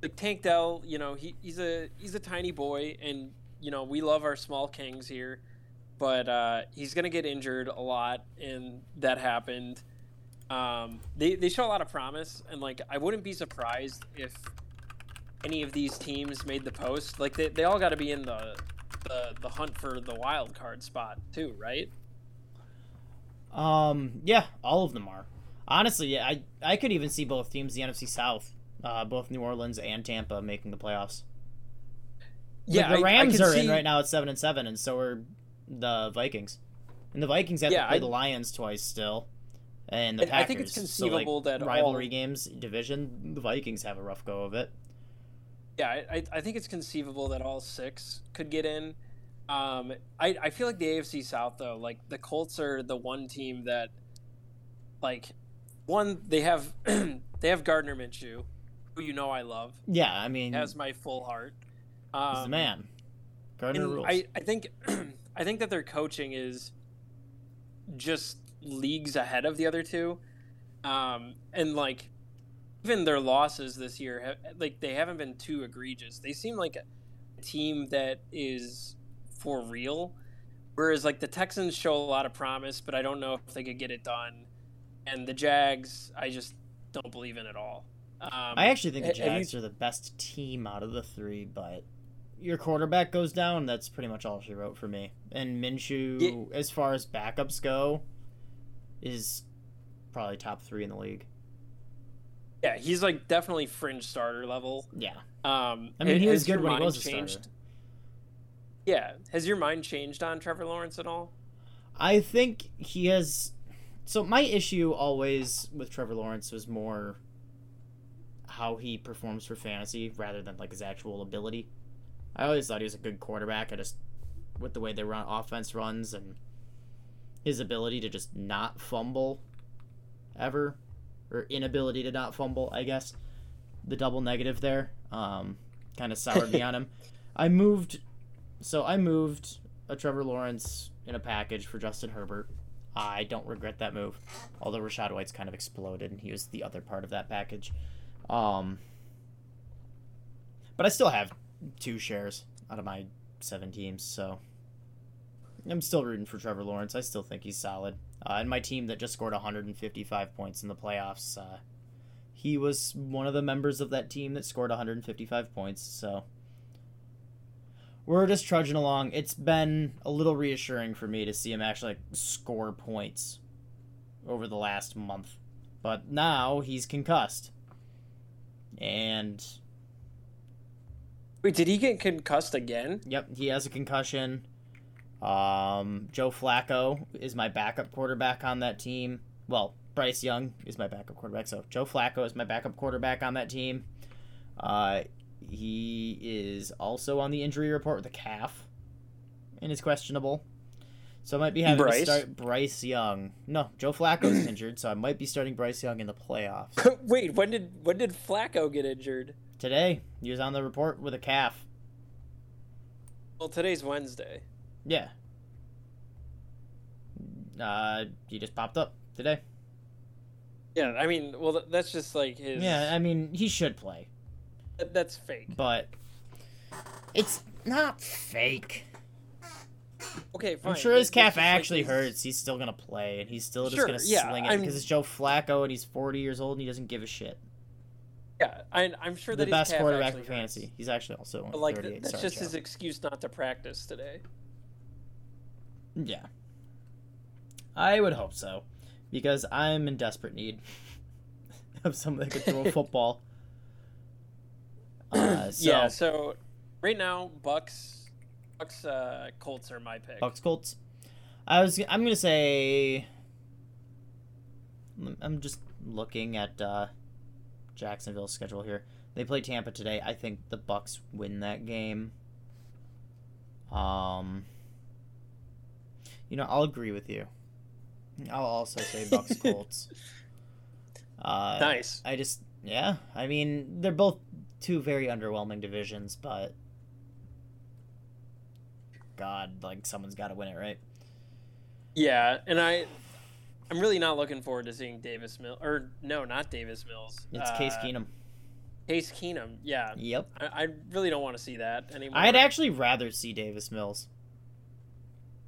Like Tank Dell, you know, he, he's a he's a tiny boy, and you know we love our small kings here, but uh, he's gonna get injured a lot, and that happened. Um, they they show a lot of promise, and like I wouldn't be surprised if any of these teams made the post. Like they, they all got to be in the, the the hunt for the wild card spot too, right? Um, yeah, all of them are. Honestly, yeah, I I could even see both teams, the NFC South, uh, both New Orleans and Tampa, making the playoffs. Yeah, Like, the I- I Rams could are in right now at seven and seven, and so are the Vikings. And the Vikings have Yeah, to play I- the Lions twice still, and the I- Packers. I think it's So, conceivable like, that all- rivalry games, division, the Vikings have a rough go of it. Yeah, I, I- think it's conceivable that all six could get in. Um, I, I feel like the AFC South though, like the Colts are the one team that, like, one they have [clears throat] they have Gardner Minshew, who you know I love, Yeah, I mean, has my full heart. he's Um, the man. Gardner rules. I, I think [clears throat] I think that their coaching is just leagues ahead of the other two, um, and like even their losses this year, like they haven't been too egregious. They seem like a team that is for real, whereas like the Texans show a lot of promise, but I don't know if they could get it done, and the Jags, I just don't believe in at all. Um, I actually think the have you- Jags are the best team out of the three, but your quarterback goes down. That's pretty much all she wrote for me. And Minshew, as far as backups go, is probably top three in the league. yeah, he's like definitely fringe starter level. Yeah, Um, I mean he was good when he was a starter. Yeah, has your mind changed on Trevor Lawrence at all? I think he has. So my issue always with Trevor Lawrence was more how he performs for fantasy rather than like his actual ability. I always thought he was a good quarterback. I just with the way their run offense runs and his ability to just not fumble ever or inability to not fumble, I guess. The double negative there um kind of soured me [laughs] on him. I moved so I moved a Trevor Lawrence in a package for Justin Herbert. I don't regret that move, although Rachaad White's kind of exploded and he was the other part of that package. Um, but I still have two shares out of my seven teams, so I'm still rooting for Trevor Lawrence. I still think he's solid. Uh, and my team that just scored 155 points in the playoffs, uh, he was one of the members of that team that scored 155 points, so we're just trudging along. It's been a little reassuring for me to see him actually like, score points over the last month. But now he's concussed. And Wait, did he get concussed again? yep, he has a concussion. Um, Joe Flacco is my backup quarterback on that team. Well, Bryce Young is my backup quarterback. So Joe Flacco is my backup quarterback on that team. Uh, he is also on the injury report with a calf, and is questionable. So I might be having Bryce? to start Bryce Young. No, Joe Flacco's [clears throat] injured, so I might be starting Bryce Young in the playoffs [laughs] Wait, when did when did Flacco get injured? Today. He was on the report with a calf. Well, today's Wednesday. Yeah. Uh, he just popped up today. Yeah, I mean, well, that's just like his. Yeah, I mean, he should play, that's fake. but it's not fake. Okay, fine. I'm sure his calf just like actually hurts. He's still gonna play, and he's still just Sure, gonna yeah, sling it because it's Joe Flacco, and he's 40 years old, and he doesn't give a shit. Yeah, I, I'm sure The that his best quarterback actually for fantasy. He's actually also But like, 38. th- that's Sorry, just Joe. his excuse not to practice today. Yeah. I would hope so, because I'm in desperate need [laughs] of someone that could throw a [laughs] football. Uh, so, yeah. So right now, Bucks, Bucks, uh, Colts are my pick. Bucks Colts. I was. I'm gonna say. I'm just looking at uh, Jacksonville's schedule here. They play Tampa today. I think the Bucks win that game. Um. You know, I'll agree with you. I'll also say [laughs] Bucks Colts. Uh, Nice. I just yeah. I mean, they're both two very underwhelming divisions, but God, like someone's got to win it, right? Yeah, and I, I'm really not looking forward to seeing Davis Mills, or no, not Davis Mills. It's Case uh, Keenum. Case Keenum. Yeah, Yep. I, I really don't want to see that anymore. I'd actually rather see Davis Mills.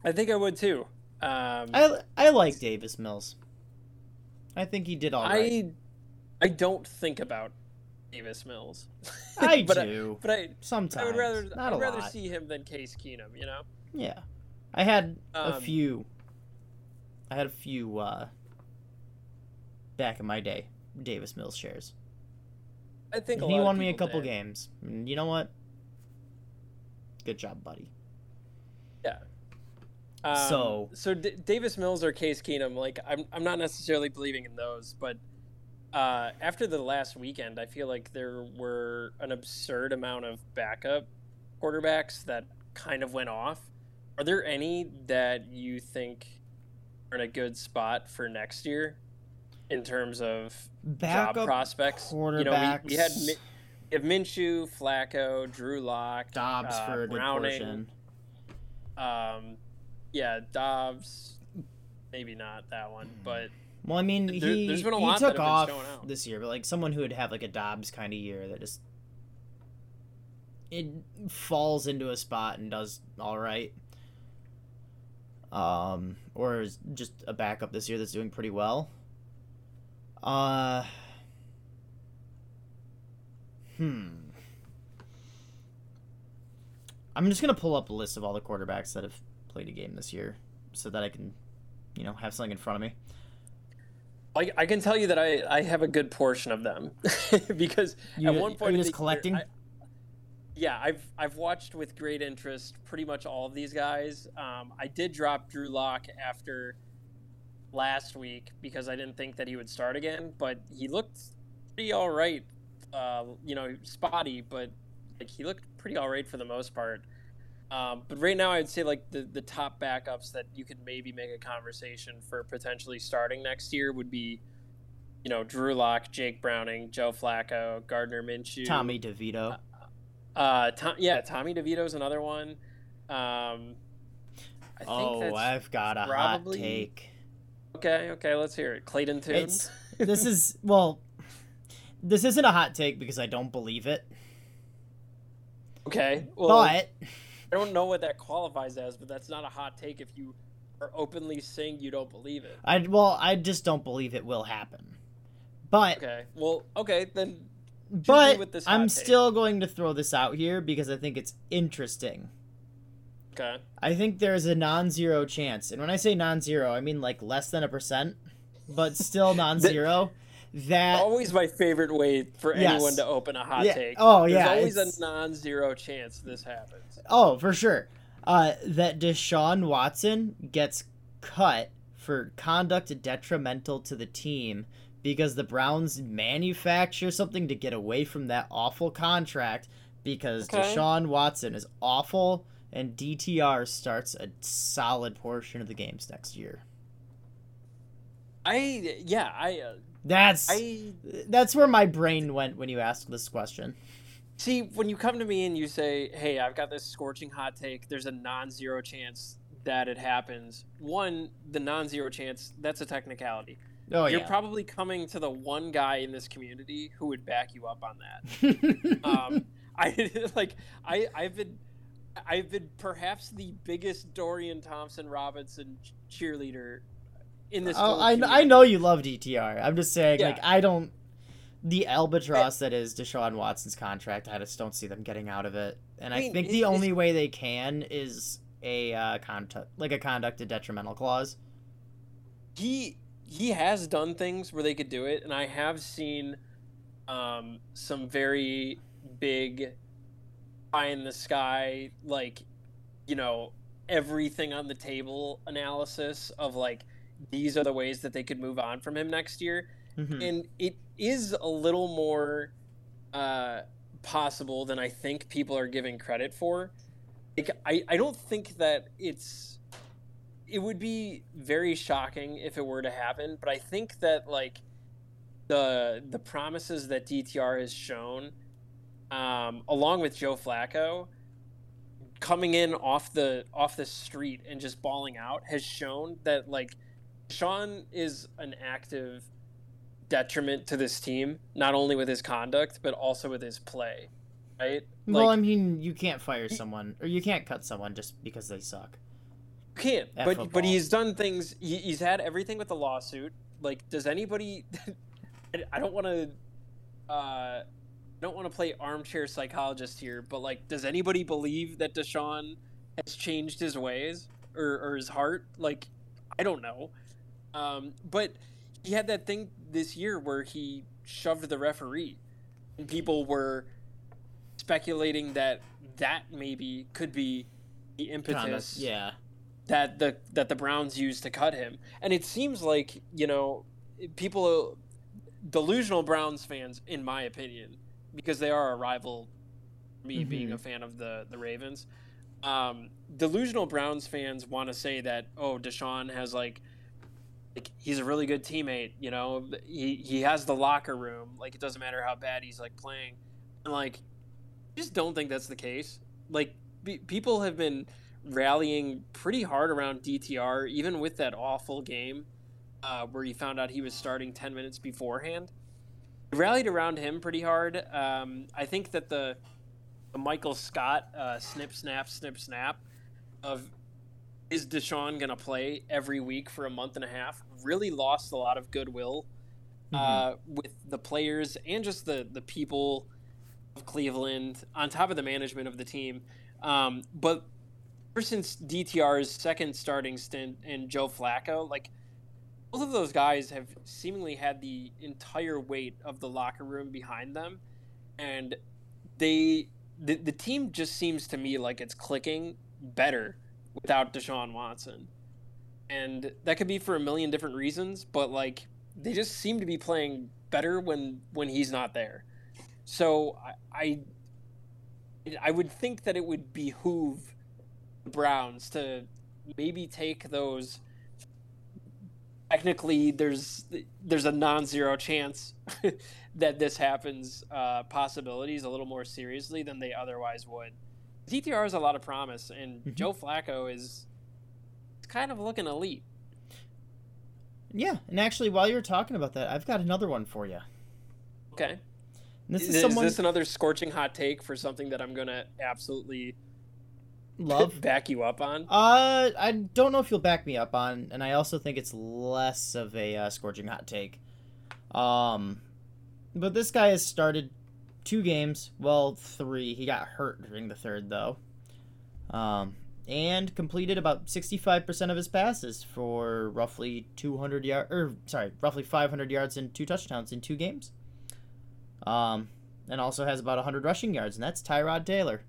I think I would too. Um, I I like Davis Mills. I think he did all right. I I don't think about Davis Mills. I, but do. I, but I sometimes. I would rather Not I'd a rather lot. see him than Case Keenum. You know. Yeah. I had a Um, few. I had a few uh, back in my day. Davis Mills shares. I think a he lot of won me a couple did. games. And you know what? Good job, buddy. Um, So- so D- Davis Mills or Case Keenum, like I'm I'm not necessarily believing in those, but uh, after the last weekend, I feel like there were an absurd amount of backup quarterbacks that kind of went off. Are there any that you think are in a good spot for next year in terms of job Backup prospects? You know, we, we had we have Minshew, Flacco, Drew Lock, Dobbs uh, for a good Browning, portion. um, yeah, Dobbs. Maybe not that one, but Well, I mean, There- he, there's been a he lot that took off out. this year, but like someone who would have like a Dobbs kind of year that just it falls into a spot and does all right. Um, or is just a backup this year that's doing pretty well. Uh, hmm. I'm just gonna pull up a list of all the quarterbacks that have played a game this year, so that I can, you know, have something in front of me. I, I can tell you that I, I have a good portion of them [laughs] because You, at one are point you in just year, collecting? I- yeah, I've I've watched with great interest pretty much all of these guys. Um, I did drop Drew Lock after last week because I didn't think that he would start again, but he looked pretty all right. Uh, you know, spotty, but like he looked pretty all right for the most part. Um, but right now, I'd say like the the top backups that you could maybe make a conversation for potentially starting next year would be, you know, Drew Lock, Jake Browning, Joe Flacco, Gardner Minshew, Tommy DeVito. Uh, Tom, yeah, Tommy DeVito's another one. Um, I think oh, that's I've got a probably- hot take. okay. Okay, let's hear it. Clayton Tune. This is [laughs] well, this isn't a hot take because I don't believe it, okay. Well, but I don't know what that qualifies as, but that's not a hot take if you are openly saying you don't believe it. I well I just don't believe it will happen. But Okay. Well, okay then. But I'm take. still going to throw this out here because I think it's interesting. Okay. I think there's a non-zero chance, and when I say non-zero, I mean like less than a percent, but still [laughs] non-zero. that Always my favorite way for Yes. anyone to open a hot Yeah. take. Oh, yeah. There's yeah, always it's- a non-zero chance this happens. Oh, for sure. Uh, that Deshaun Watson gets cut for conduct detrimental to the team because the Browns manufacture something to get away from that awful contract because Okay. Deshaun Watson is awful and DTR starts a solid portion of the games next year. I yeah I uh, That's I that's where my brain went when you asked this question. See, when you come to me and you say, "Hey, I've got this scorching hot take. There's a non-zero chance that it happens." One, the non-zero chance, that's a technicality. Oh You're yeah. probably coming to the one guy in this community who would back you up on that. [laughs] Um, I [laughs] like I I've been I've been perhaps the biggest Dorian Thompson Robinson cheerleader in this. Oh, I, I know you love DTR. I'm just saying, Yeah. like, I don't. The albatross that is Deshaun Watson's contract, I just don't see them getting out of it. And I, I mean, think the only way they can is a uh, conduct, like a conduct to detrimental clause. he he has done things where they could do it, and I have seen um, some very big eye in the sky, like you know everything on the table analysis of like these are the ways that they could move on from him next year, Mhm. and it is a little more uh, possible than I think people are giving credit for. Like I, I don't think that it's it would be very shocking if it were to happen, but I think that like the the promises that DTR has shown, um, along with Joe Flacco, coming in off the off the street and just balling out, has shown that like Sean is an active detriment to this team, not only with his conduct but also with his play, right? well, I mean, you can't fire someone, or you can't cut someone just because they suck. Can't, but football. but he's done things. He, he's had everything with the lawsuit. Like, does anybody? [laughs] I don't want to. Uh, I don't want to play armchair psychologist here, but like, does anybody believe that Deshaun has changed his ways or, or his heart? Like, I don't know. Um, but he had that thing this year where he shoved the referee, and people were speculating that that maybe could be the impetus yeah. That the that the Browns used to cut him. And it seems like you know people delusional Browns fans, in my opinion, because they are a rival. Me being a fan of the the Ravens, um, delusional Browns fans want to say that oh Deshaun has like, like he's a really good teammate. You know he he has the locker room. Like it doesn't matter how bad he's like playing, and like I just don't think that's the case. Like be, people have been rallying pretty hard around DTR, even with that awful game uh, where he found out he was starting 10 minutes beforehand. Rallied around him pretty hard. Um, I think that the, the Michael Scott uh, snip, snap, snip, snap of is Deshaun going to play every week for a month and a half really lost a lot of goodwill uh, with the players and just the, the people of Cleveland on top of the management of the team. Um, but ever since DTR's second starting stint and Joe Flacco, like both of those guys have seemingly had the entire weight of the locker room behind them, and they the, the team just seems to me like it's clicking better without Deshaun Watson, and that could be for a million different reasons, but like they just seem to be playing better when when he's not there. So I, I, I would think that it would behoove Browns to maybe take those. Technically, there's there's a non-zero chance [laughs] that this happens. Uh, possibilities a little more seriously than they otherwise would. DTR has a lot of promise, and Mhm. Joe Flacco is kind of looking elite. Yeah, and actually, while you're talking about that, I've got another one for you. Okay, This is, is, someone this another scorching hot take for something that I'm gonna absolutely love. [laughs] back you up on? Uh, I don't know if you'll back me up on, and I also think it's less of a uh, scorching hot take. Um, but this guy has started two games, well, three. He got hurt during the third, though. Um, and completed about 65% of his passes for roughly 200 yards, or sorry, roughly 500 yards and two touchdowns in two games. Um, and also has about 100 rushing yards, and that's Tyrod Taylor.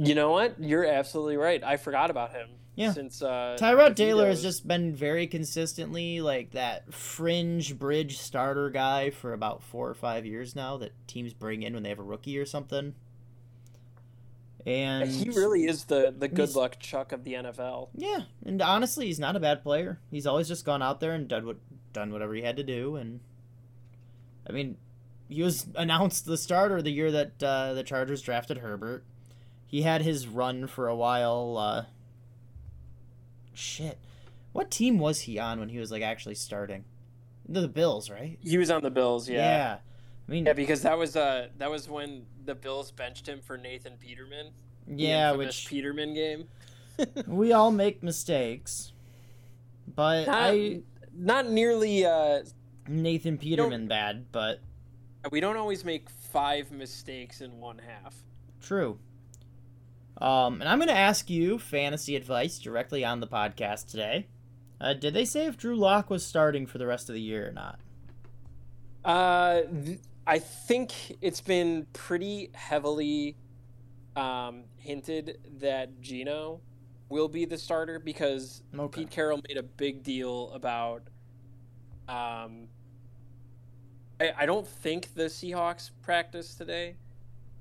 You know what? You're absolutely right. I forgot about him. Yeah. Since uh, Tyrod Taylor has just been very consistently like that fringe bridge starter guy for about four or five years now that teams bring in when they have a rookie or something. And he really is the the good luck Chuck of the NFL. yeah, and honestly, he's not a bad player. He's always just gone out there and done what done whatever he had to do. And I mean, he was announced the starter the year that uh, the Chargers drafted Herbert. He had his run for a while. Uh, shit, what team was he on when he was like actually starting? The Bills, right? He was on the Bills, yeah. Yeah. I mean, Yeah, because that was uh that was when the Bills benched him for Nathan Peterman. yeah, which Peterman game. [laughs] [laughs] we all make mistakes, but Not, I not nearly. Uh, Nathan Peterman bad, but we don't always make five mistakes in one half. True. Um, and I'm going to ask you fantasy advice directly on the podcast today. Uh, did they say if Drew Lock was starting for the rest of the year or not? Uh, th- I think it's been pretty heavily um, hinted that Geno will be the starter because Okay. Pete Carroll made a big deal about. Um, I, I don't think the Seahawks practiced today,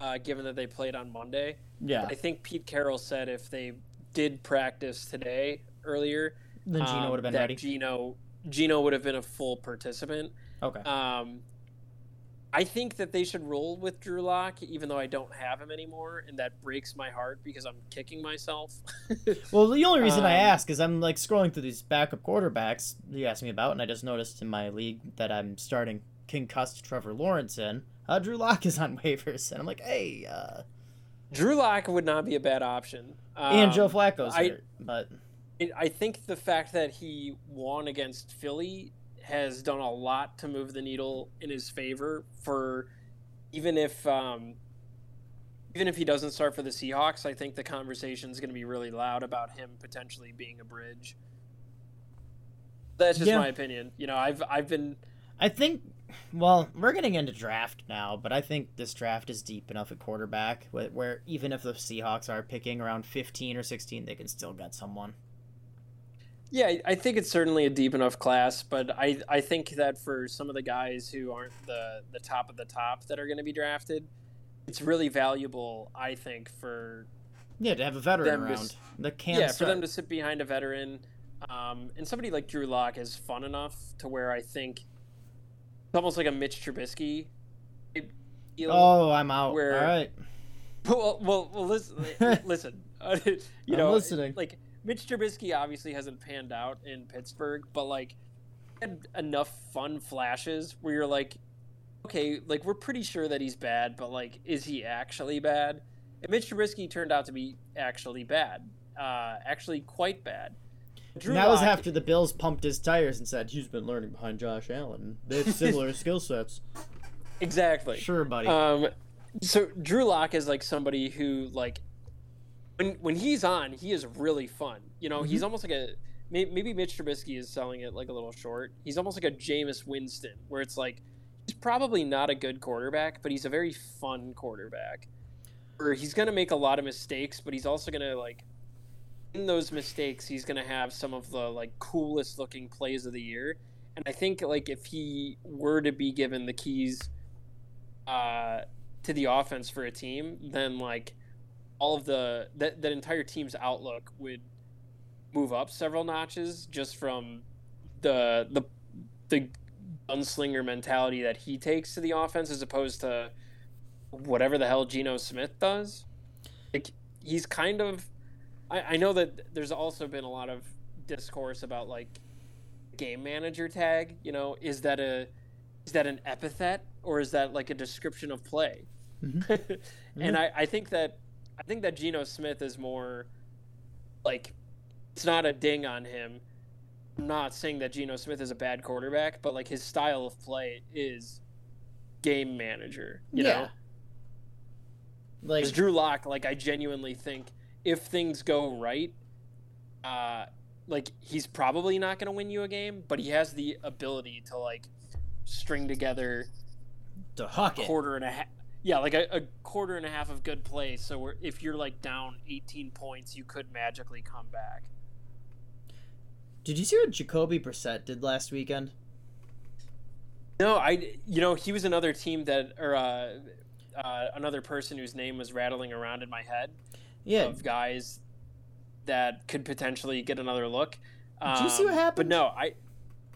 uh, given that they played on Monday. Yeah. I think Pete Carroll said if they did practice today earlier, Then Geno um, would have been that ready. Geno Geno would have been a full participant. okay. Um, I think that they should roll with Drew Lock, even though I don't have him anymore, and that breaks my heart because I'm kicking myself. [laughs] well, the only reason I um, ask is I'm like scrolling through these backup quarterbacks you asked me about, and I just noticed in my league that I'm starting concussed Trevor Lawrence in. Uh, Drew Lock is on [laughs] waivers, and I'm like, hey, uh, Drew Lock would not be a bad option. Um, and Joe Flacco's I- hurt, but it, I think the fact that he won against Philly has done a lot to move the needle in his favor. For even if um, even if he doesn't start for the Seahawks, I think the conversation is going to be really loud about him potentially being a bridge. That's just Yeah. my opinion. You know, I've I've been I think, well, we're getting into draft now, but I think this draft is deep enough at quarterback where, where even if the Seahawks are picking around 15 or 16, they can still get someone. Yeah, I- think it's certainly a deep enough class, but I, I think that for some of the guys who aren't the, the top of the top that are going to be drafted, it's really valuable, I think, for Yeah, to have a veteran to around that can yeah for them to sit behind a veteran, um, and somebody like Drew Lock is fun enough to where I think almost like a Mitch Trubisky. Oh, I'm out. where- All right. [laughs] Well, well, well [laughs] listen, listen. [laughs] Uh, you I'm know, listening. like Mitch Trubisky obviously hasn't panned out in Pittsburgh, but like had enough fun flashes where you're like, okay, like we're pretty sure that he's bad, but like, is he actually bad? And Mitch Trubisky turned out to be actually bad, uh, actually quite bad. Drew that was after the Bills pumped his tires and said he's been learning behind Josh Allen. They have [laughs] similar skill sets. exactly. Sure, buddy. Um, so Drew Lock is like somebody who like when when he's on, he is really fun. You know, he's almost like a maybe Mitch Trubisky is selling it like a little short. He's almost like a Jameis Winston, where it's like he's probably not a good quarterback, but he's a very fun quarterback. Or he's gonna make a lot of mistakes, but he's also gonna like in those mistakes, he's gonna have some of the like coolest looking plays of the year. And I think like if he were to be given the keys uh, to the offense for a team, then like all of the that that entire team's outlook would move up several notches just from the the the gunslinger mentality that he takes to the offense as opposed to whatever the hell Geno Smith does. Like he's kind of I, I know that there's also been a lot of discourse about like game manager tag, you know, is that a is that an epithet or is that like a description of play? Mm-hmm. [laughs] and mm-hmm. I, I think that I think that Geno Smith is more like it's not a ding on him. I'm not saying that Geno Smith is a bad quarterback, but like his style of play is game manager. You yeah. know, like Drew Lock, like I genuinely think if things go right, uh, like he's probably not going to win you a game, but he has the ability to like string together to huck a it. quarter and a half. Yeah, like a, a quarter and a half of good plays. So if you're like down 18 points, you could magically come back. Did you see what Jacoby Brissett did last weekend? No, I you know he was another team that or uh, uh, another person whose name was rattling around in my head Yeah. of guys that could potentially get another look. Did you see what Um, But happened? no, I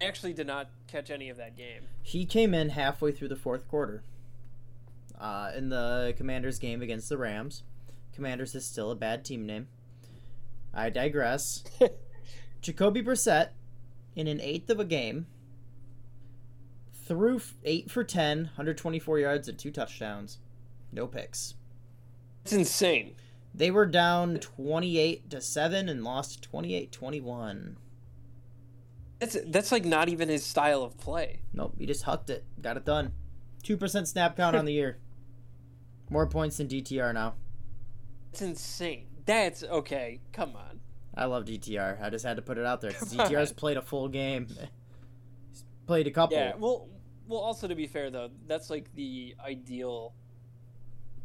actually did not catch any of that game. He came in halfway through the fourth quarter. Uh, in the Commanders game against the Rams. Commanders is still a bad team name. I digress. [laughs] Jacoby Brissett, in an eighth of a game, threw 8 for 10, 124 yards and two touchdowns. No picks. It's insane. They were down 28 to 7 and lost 28-21. That's that's like not even his style of play. Nope, he just hucked it. Got it done. 2% snap count on the year. [laughs] More points than DTR now. It's insane. That's okay. Come on. I love DTR. I just had to put it out there Come DTR's played a full game. [laughs] He's played a couple. Yeah. Well, well. Also, to be fair though, that's like the ideal.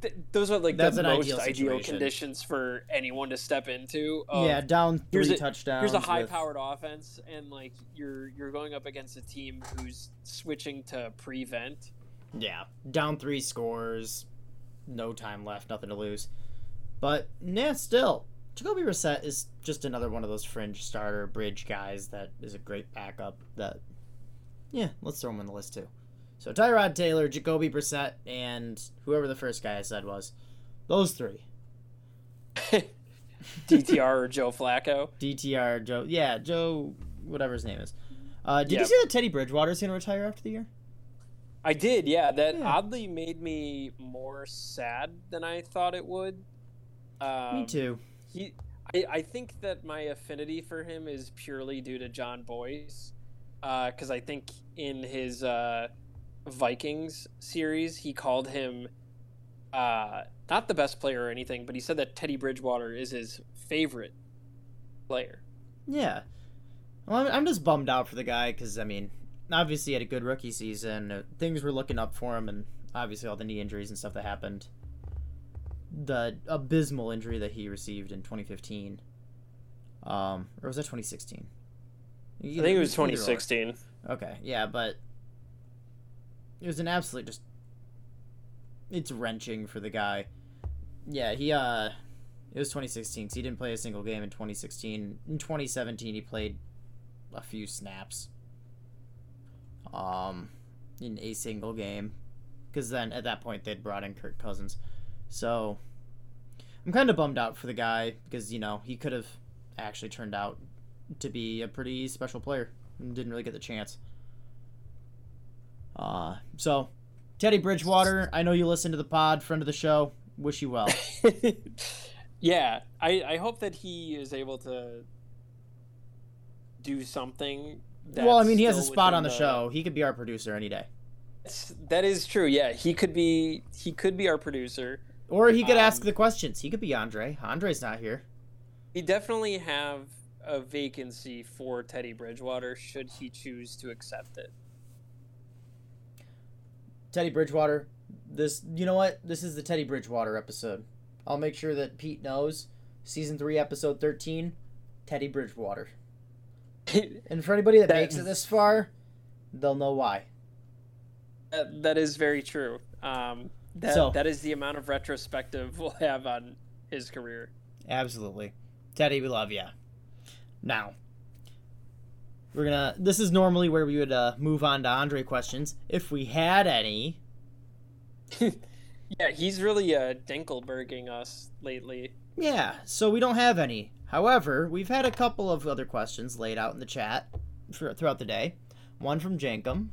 Th- those are like That's the most ideal ideal, conditions for anyone to step into. of, yeah, down three here's a- touchdowns. Here's a high-powered offense, and like you're you're going up against a team who's switching to prevent. Yeah, down three scores, no time left, nothing to lose. But nah, still, Jacoby Brissett is just another one of those fringe starter bridge guys that is a great backup. That, yeah, let's throw him on the list too. So Tyrod Taylor, Jacoby Brissett, and whoever the first guy I said was, those three. [laughs] DTR or Joe Flacco. DTR Joe, yeah, Joe, whatever his name is. Uh, did you see that Teddy Bridgewater's gonna retire after the year? I did, yeah. That Yeah. oddly made me more sad than I thought it would. Um, Me too. He, I, I think that my affinity for him is purely due to Jon Bois, because I think in his uh, Vikings series he called him uh, not the best player or anything, but he said that Teddy Bridgewater is his favorite player. Yeah. Well, I'm, I'm just bummed out for the guy because I mean, obviously he had a good rookie season. Uh, things were looking up for him, and obviously all the knee injuries and stuff that happened. The abysmal injury that he received in 2015, um, or was that 2016? I think it was 2016. Okay, yeah, but it was an absolute just. It's wrenching for the guy. Yeah, he uh, it was 2016. So he didn't play a single game in 2016. In 2017, he played a few snaps. Um, in a single game, because then at that point they'd brought in Kirk Cousins. So I'm kind of bummed out for the guy because you know he could have actually turned out to be a pretty special player and didn't really get the chance. Uh, so Teddy Bridgewater, I know you listen to the pod, friend of the show. Wish you well. [laughs] yeah, I, I hope that he is able to do something. well, I mean, he has a spot on the, the, show. He could be our producer any day. That is true. Yeah, he could be. He could be our producer, or he could um, ask the questions. He could be Andre. Andre's not here. We definitely have a vacancy for Teddy Bridgewater should he choose to accept it. Teddy Bridgewater, this you know what? This is the Teddy Bridgewater episode. I'll make sure that Pete knows. Season 3 episode 13, Teddy Bridgewater. [laughs] and for anybody that, that makes it this far, they'll know why. That, that is very true. Um, that so, that is the amount of retrospective [laughs] we'll have on his career. Absolutely. Teddy, we love you. Now, we're gonna. This is normally where we would uh, move on to Andre questions if we had any. [laughs] yeah, he's really uh, Dinkelberging us lately. Yeah, so we don't have any. However, we've had a couple of other questions laid out in the chat for, throughout the day. One from Jankum,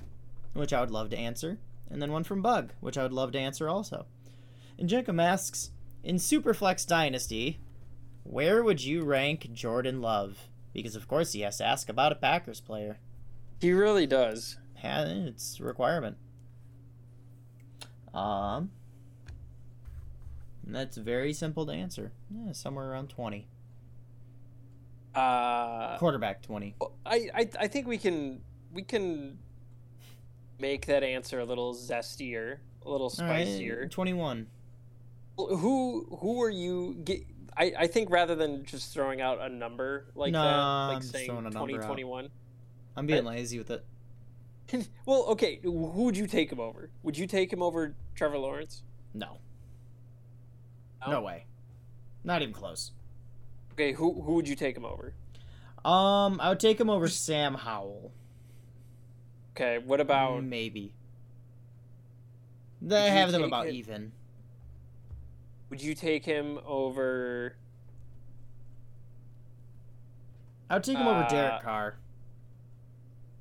which I would love to answer, and then one from Bug, which I would love to answer also. And Jankum asks, in Superflex Dynasty, where would you rank Jordan Love? Because of course he has to ask about a Packers player. He really does. Yeah, it's a requirement. Um, that's very simple to answer. Yeah, somewhere around twenty. Uh, quarterback twenty. I, I I think we can we can make that answer a little zestier, a little spicier. Right, Twenty one. Who who are you? Get, I, I think rather than just throwing out a number like no, that, like I'm saying 2021. I'm being I, lazy with it. [laughs] well, okay, who would you take him over? Would you take him over Trevor Lawrence? No. No, no way. Not even close. Okay, who who would you take him over? Um, I would take him over Sam Howell. Okay, what about maybe? They have them about even. Would you take him over? I would take him uh, over Derek Carr.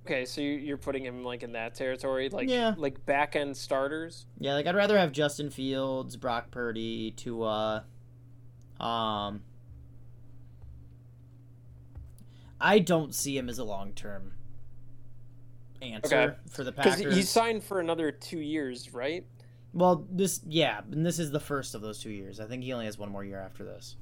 Okay, so you're putting him like in that territory, like yeah. like back end starters. Yeah, like I'd rather have Justin Fields, Brock Purdy, Tua. Um, I don't see him as a long term answer okay. for the Packers. Because he signed for another two years, right? Well, this yeah, and this is the first of those two years. I think he only has one more year after this.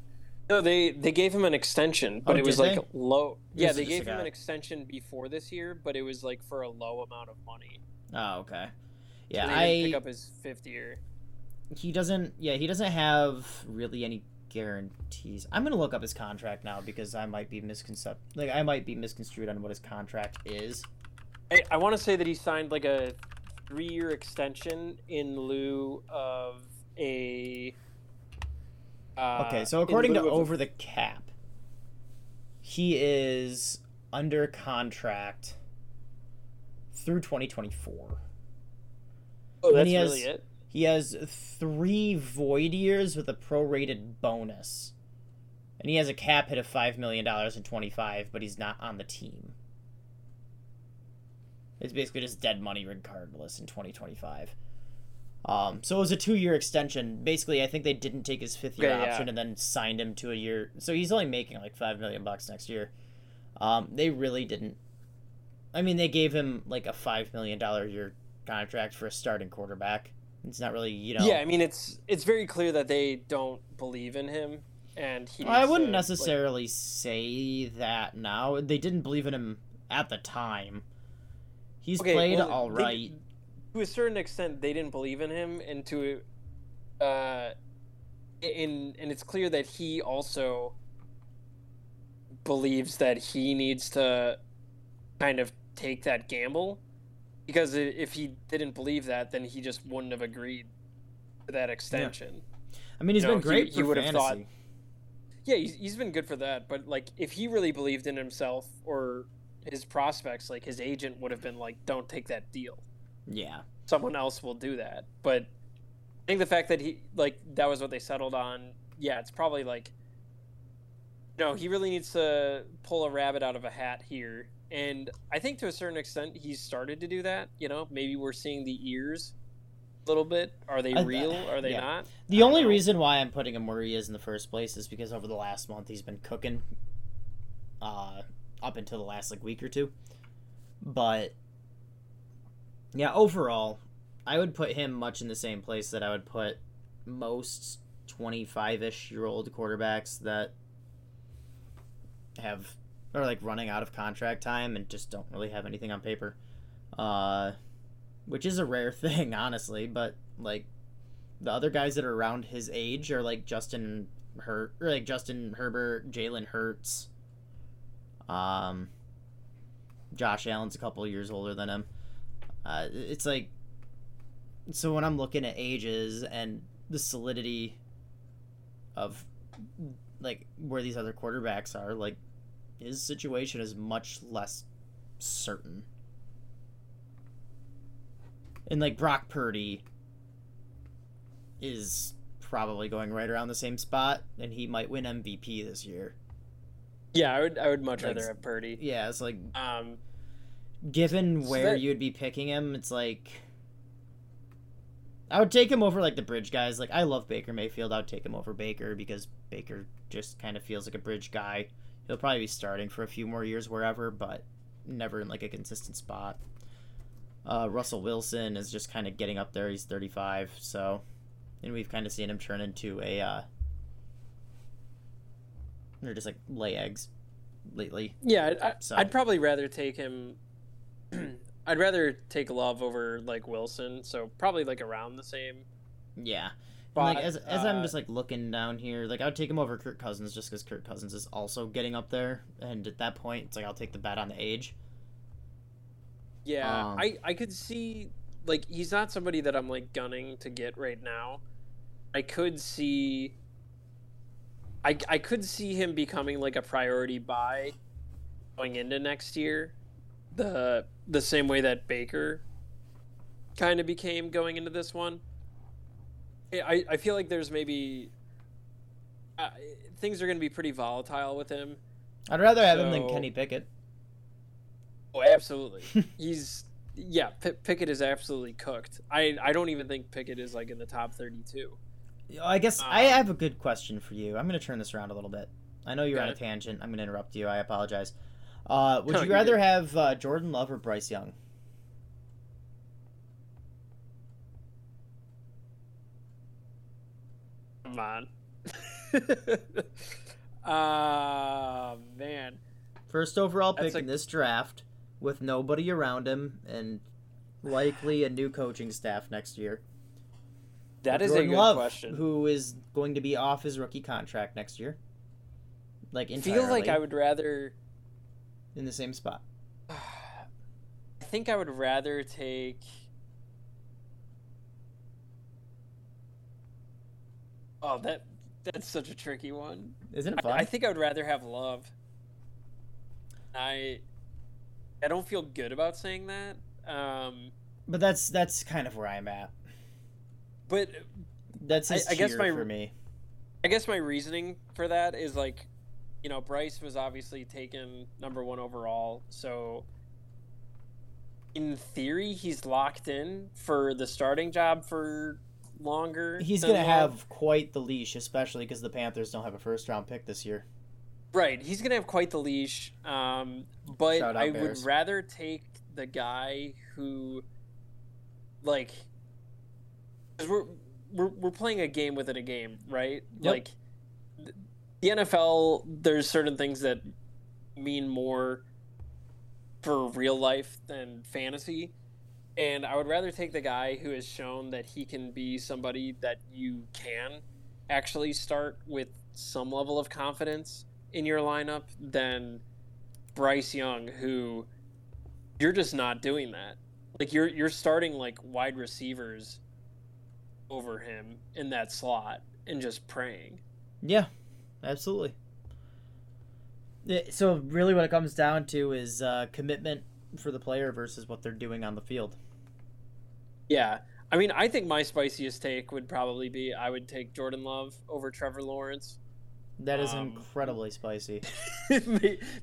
No, they they gave him an extension, but oh, it was like they? low. Yeah, they gave him an extension before this year, but it was like for a low amount of money. Oh, okay. Yeah, so I pick up his fifth year. He doesn't. Yeah, he doesn't have really any guarantees. I'm gonna look up his contract now because I might be misconcept. Like I might be misconstrued on what his contract is. I, I want to say that he signed like a three-year extension in lieu of a. Uh, okay, so according to Over the Cap, he is under contract through 2024. Oh, that's has, really it. He has three void years with a prorated bonus, and he has a cap hit of five million dollars in 25, but he's not on the team. It's basically just dead money regardless in 2025. Um, so it was a two-year extension. Basically, I think they didn't take his fifth-year yeah. option and then signed him to a year. So he's only making like five million bucks next year. Um, they really didn't. I mean, they gave him like a five million dollar year contract for a starting quarterback. It's not really, you know. Yeah, I mean it's it's very clear that they don't believe in him, and he. I wouldn't to, like- necessarily say that now. They didn't believe in him at the time. He's Okay, played well, all they- to a certain extent, they didn't believe in him, and to, uh, in and it's clear that he also believes that he needs to kind of take that gamble, because if he didn't believe that, then he just wouldn't have agreed to that extension. I mean, he's you been know, great he for would've thought- Yeah, he's, he's been good for that, but like if he really believed in himself or his prospects, like his agent would have been like, "Don't take that deal." Yeah. someone else will do that. But I think the fact that he like that was what they settled on. Yeah, it's probably like no, he really needs to pull a rabbit out of a hat here. And I think to a certain extent he's started to do that. You know, maybe we're seeing the ears a little bit. Are they real? Are they yeah. not? The only know. reason why I'm putting him where he is in the first place is because over the last month he's been cooking, uh, up until the last like week or two. But yeah, overall, I would put him much in the same place that I would put most 25-ish year old quarterbacks that have are like running out of contract time and just don't really have anything on paper. Uh, which is a rare [laughs] thing, honestly, but like the other guys that are around his age are like Justin Hurt, or like Justin Herbert, Jalen Hurts. Um, Josh Allen's a couple years older than him. Uh, it's like, so when I'm looking at ages and the solidity of like where these other quarterbacks are, like his situation is much less certain. And like Brock Purdy is probably going right around the same spot, and he might win MVP this year. Yeah, I would. I would much Like- rather have Purdy. Yeah, it's like Um, given So where that- you'd be picking him, it's like I would take him over like the bridge guys. Like I love Baker Mayfield. I would take him over Baker because Baker just kind of feels like a bridge guy. He'll probably be starting for a few more years wherever, but never in like a consistent spot. Uh, Russell Wilson is just kind of getting up there. He's 35, so and we've kind of seen him turn into a uh, or just like lay eggs lately. yeah, I'd, So- I'd probably rather take him. [clears throat] I'd rather take Love over like Wilson. So probably like around the same. Yeah. But, like as as I'm uh, just like looking down here, like I would take him over Kirk Cousins just because Kirk Cousins is also getting up there, and at that point, it's like I'll take the bet on the age. Yeah, Um, I I could see like he's not somebody that I'm like gunning to get right now. I could see I I could see him becoming like a priority buy going into next year. The the same way that Baker kind of became going into this one. I I feel like there's maybe uh, things are going to be pretty volatile with him. I'd rather have him than Kenny Pickett. Oh, absolutely. [laughs] He's yeah. P- Pickett is absolutely cooked. I I don't even think Pickett is like in the top thirty-two. I guess I Um, have a good question for you. I'm going to turn this around a little bit. I know you're on a tangent. I'm going to interrupt you. I apologize. Uh, would No, you rather good. have uh, Jordan Love or Bryce Young? Come on. [laughs] Ah man. First overall pick like- in this draft, with nobody around him, and likely a new coaching staff next year. That is a good Love, question. Who is going to be off his rookie contract next year? Like I entirely feel like I would rather. in the same spot. [sighs] I think I would rather take. Oh, that that's such a tricky one. Isn't it I, fun? I think I would rather have love. I I don't feel good about saying that. Um, but that's that's kind of where I'm at. But That's I- I guess my- for me. I guess my reasoning for that is like, you know, Bryce was obviously taken number one overall, so in theory, he's locked in for the starting job for longer. He's going to have quite the leash, especially because the Panthers don't have a first round pick this year. Right, he's gonna have quite the leash. Um, but I Bears. would rather take the guy who, like, 'cause we're we're we're playing a game within a game, right? Yep. Like, the NFL, there's certain things that mean more for real life than fantasy. And I would rather take the guy who has shown that he can be somebody that you can actually start with some level of confidence in your lineup than Bryce Young, who you're just not doing that. Like you're you're starting like wide receivers over him in that slot and just praying. Yeah, absolutely. So really, what it comes down to is uh, commitment for the player versus what they're doing on the field. Yeah. I mean, I think my spiciest take would probably be I would take Jordan Love over Trevor Lawrence. That is Um, incredibly spicy. [laughs]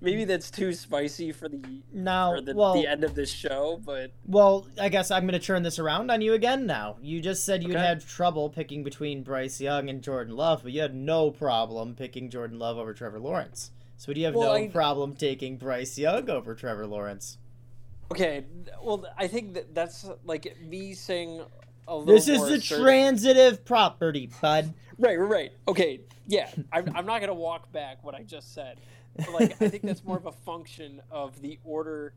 Maybe that's too spicy for the Now, for the, well, the end of this show, but well, I guess I'm going to turn this around on you again. Now, you just said you'd Okay. had trouble picking between Bryce Young and Jordan Love, but you had no problem picking Jordan Love over Trevor Lawrence. So do you have Well, no I- problem taking Bryce Young over Trevor Lawrence? okay. Well, I think that that's like me saying a little This is the assertive- transitive property, bud. Right, right, right. Okay, yeah. I'm, I'm not gonna walk back what I just said. But, like, I think that's more of a function of the order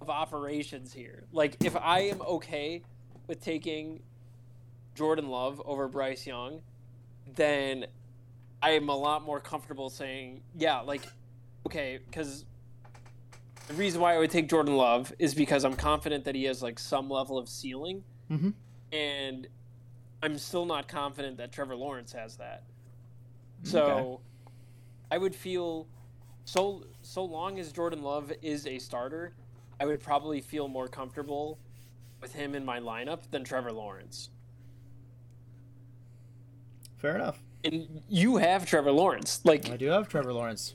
of operations here. Like, if I am okay with taking Jordan Love over Bryce Young, then I am a lot more comfortable saying, yeah, like, okay, because the reason why I would take Jordan Love is because I'm confident that he has like some level of ceiling, Mhm. and I'm still not confident that Trevor Lawrence has that. So Okay. I would feel so so long as Jordan Love is a starter, I would probably feel more comfortable with him in my lineup than Trevor Lawrence. Fair enough. And you have Trevor Lawrence. Like I do have Trevor Lawrence.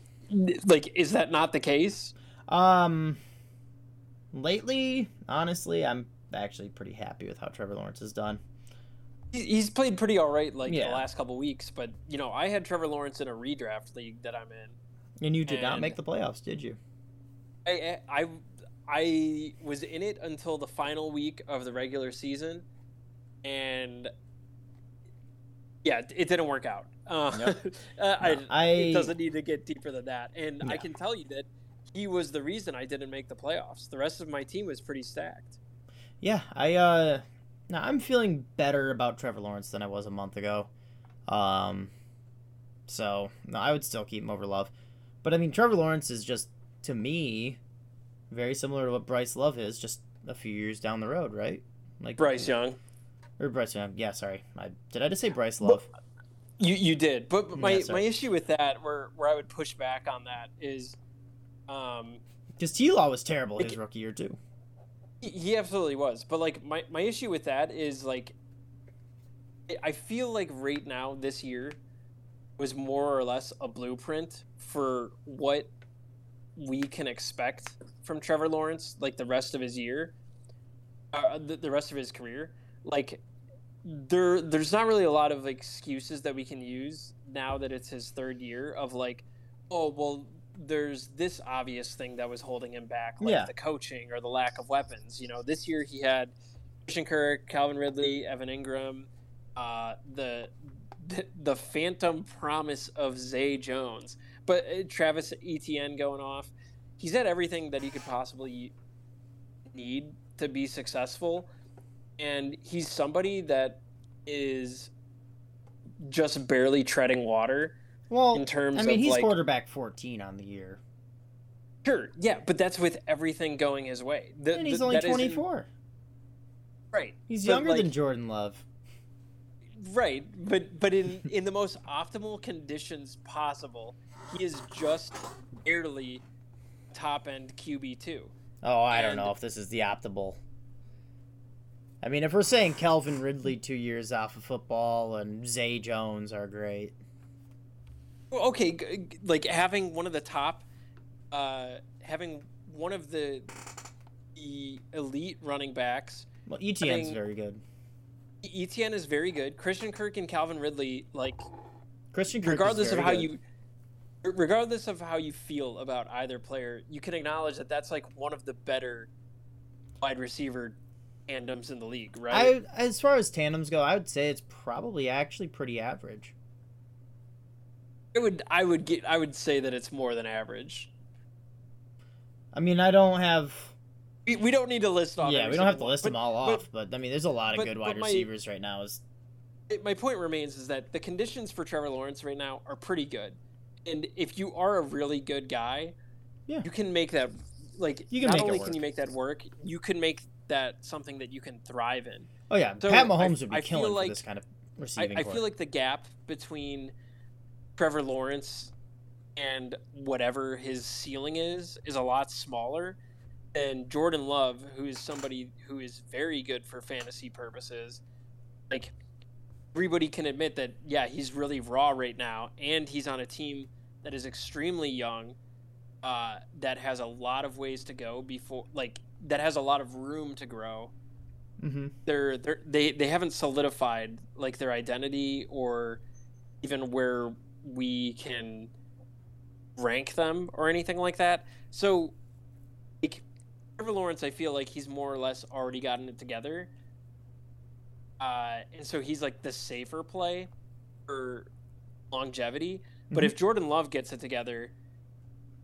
like is that not the case? Um, lately, honestly, I'm actually pretty happy with how Trevor Lawrence has done. He- He's played pretty all right like Yeah. the last couple weeks, but you know, I had Trevor Lawrence in a redraft league that I'm in. And you did not make the playoffs, did you? I, I I was in it until the final week of the regular season, and yeah, it didn't work out. Uh, Yep. [laughs] uh, I, I- it doesn't need to get deeper than that. And I can tell you that he was the reason I didn't make the playoffs. The rest of my team was pretty stacked. Yeah, I uh, no, I'm feeling better about Trevor Lawrence than I was a month ago. Um, so no, I would still keep him over Love, but I mean Trevor Lawrence is just to me very similar to what Bryce Love is, just a few years down the road, right? Like Bryce Young, or Bryce Young. Yeah, sorry, I, did I just say Bryce Love? you you did, but but my Yeah, my issue with that, where where I would push back on that is, um, Because T Law was terrible his rookie year too. He- absolutely was. But like my, my issue with that is like I- I feel like right now this year was more or less a blueprint for what we can expect from Trevor Lawrence like the rest of his year. Uh, the, the rest of his career. Like there there's not really a lot of excuses that we can use now that it's his third year of like oh well there's this obvious thing that was holding him back like Yeah. the coaching or the lack of weapons you know this year he had Christian Kirk, Calvin Ridley, Evan Engram, uh, the, the the phantom promise of Zay Jones, but uh, Travis Etienne going off. He's had everything that he could possibly need to be successful, and he's somebody that is just barely treading water Well, in terms I mean he's like quarterback 14 on the year, sure yeah, but that's with everything going his way. The- and he's the- only 24. right? He's But, younger like, than Jordan Love. Right, but but in in the most optimal conditions possible, he is just barely top end QB two. Oh, I don't know if this is the optimal. I mean, if we're saying Calvin Ridley two years off of football and Zay Jones are great, Okay, like having one of the top, uh, having one of the the elite running backs. Well, Etienne's very good. Etienne is very good. Christian Kirk and Calvin Ridley, like Christian Kirk regardless of how good. you regardless of how you feel about either player, you can acknowledge that that's like one of the better wide receiver tandems in the league, right? I as far as tandems go, I would say it's probably actually pretty average. I would I would get I would say that it's more than average. I mean, I don't have. We, we don't need to list off. yeah, we don't have to one, list but- them all but off, but I mean, there's a lot of but- good wide my- receivers right now. Is it- my point remains is that the conditions for Trevor Lawrence right now are pretty good, and if you are a really good guy, Yeah. you can make that like You can not make only can you make that work, you can make that something that you can thrive in. oh yeah, So, Pat I- Mahomes would be I killing like- for this kind of receiving. I core. feel like the gap between Trevor Lawrence and whatever his ceiling is is a lot smaller than Jordan Love, who is somebody who is very good for fantasy purposes. Like everybody can admit that, yeah, he's really raw right now, and he's on a team that is extremely young, uh, that has a lot of ways to go before, like that has a lot of room to grow hmm they're, they're they they haven't solidified like their identity or even where we can rank them or anything like that. So like Trevor Lawrence, I feel like he's more or less already gotten it together. Uh, and so he's like the safer play for longevity. But if Jordan Love gets it together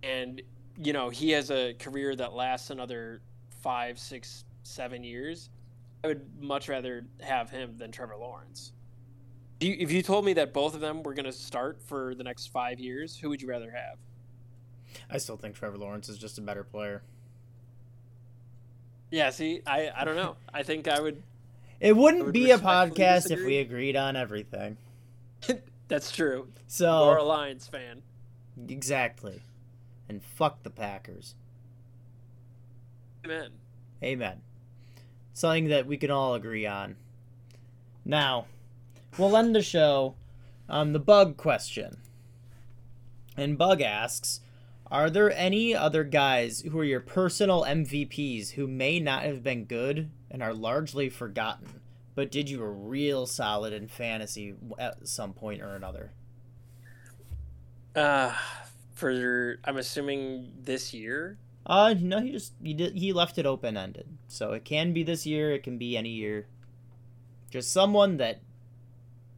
and you know he has a career that lasts another five, six, seven years, I would much rather have him than Trevor Lawrence. Do you, if you told me that both of them were going to start for the next five years, who would you rather have? I still think Trevor Lawrence is just a better player. Yeah, see, I, I don't know. I think I would. It wouldn't would be a podcast if we agreed on everything. [laughs] That's true. So You're a Lions fan. exactly, and fuck the Packers. Amen. Amen. Something that we can all agree on. Now, we'll end the show on the bug question. And Bug asks Are there any other guys who are your personal MVPs who may not have been good and are largely forgotten, but did you a real solid in fantasy at some point or another? Uh, for I'm assuming this year. Uh, no, he just he did he left it open ended, so it can be this year, it can be any year. Just someone that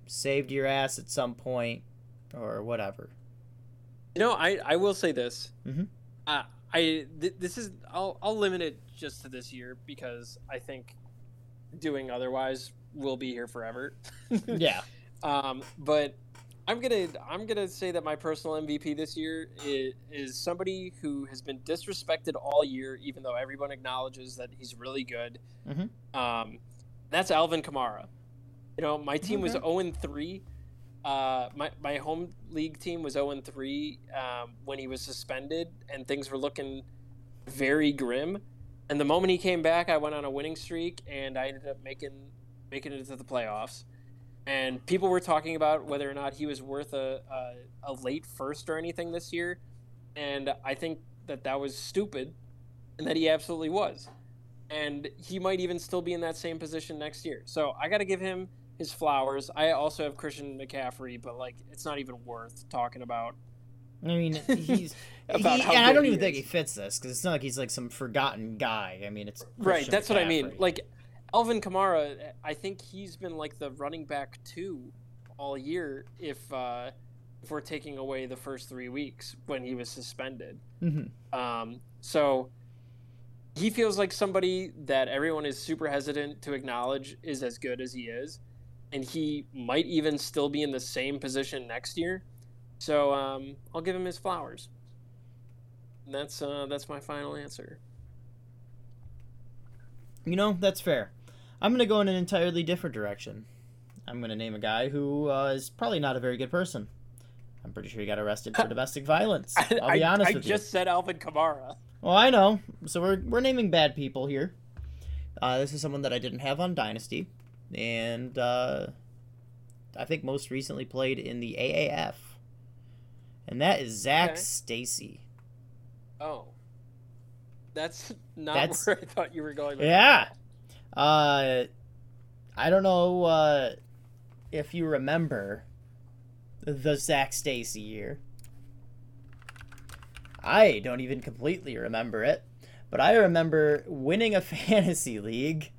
saved your ass at some point, or whatever. You know, I, I will say this. Mhm. Uh, I th- this is I'll I'll limit it just to this year because I think doing otherwise will be here forever. [laughs] Yeah, Um, but I'm gonna I'm gonna say that my personal MVP this year is, is somebody who has been disrespected all year, even though everyone acknowledges that he's really good. Mhm. Um, that's Alvin Kamara. You know, my team was 0 and 3. Uh, my my home league team was 0 and 3 um, when he was suspended, and things were looking very grim. And the moment he came back, I went on a winning streak, and I ended up making making it to the playoffs. And people were talking about whether or not he was worth a, a, a late first or anything this year. And i think that that was stupid and that he absolutely was. And he might even still be in that same position next year. So i got to give him his flowers. I also have christian mccaffrey but like it's not even worth talking about. I mean [laughs] he's About he, how and I don't he even think he fits this because it's not like he's like some forgotten guy. I mean, it's right Christian that's what i mean. Like Alvin Kamara i think he's been like the running back two all year if uh if we're taking away the first three weeks when he was suspended. Mhm. Um, so he feels like somebody that everyone is super hesitant to acknowledge is as good as he is, and he might even still be in the same position next year. So um, I'll give him his flowers. And that's uh, that's my final answer. You know, that's fair. I'm going to go in an entirely different direction. I'm going to name a guy who uh, is probably not a very good person. I'm pretty sure he got arrested for [laughs] domestic violence. I'll be I, honest I with just said Alvin Kamara. Well, I know. So we're, we're naming bad people here. Uh, this is someone that I didn't have on Dynasty. And uh, I think most recently played in the AAF. And that is Zac Okay. Stacy. Oh, That's not That's- where [laughs] I thought you were going. with Yeah. Uh, I don't know uh, if you remember the Zac Stacy year. I don't even completely remember it, but I remember winning a [laughs] fantasy league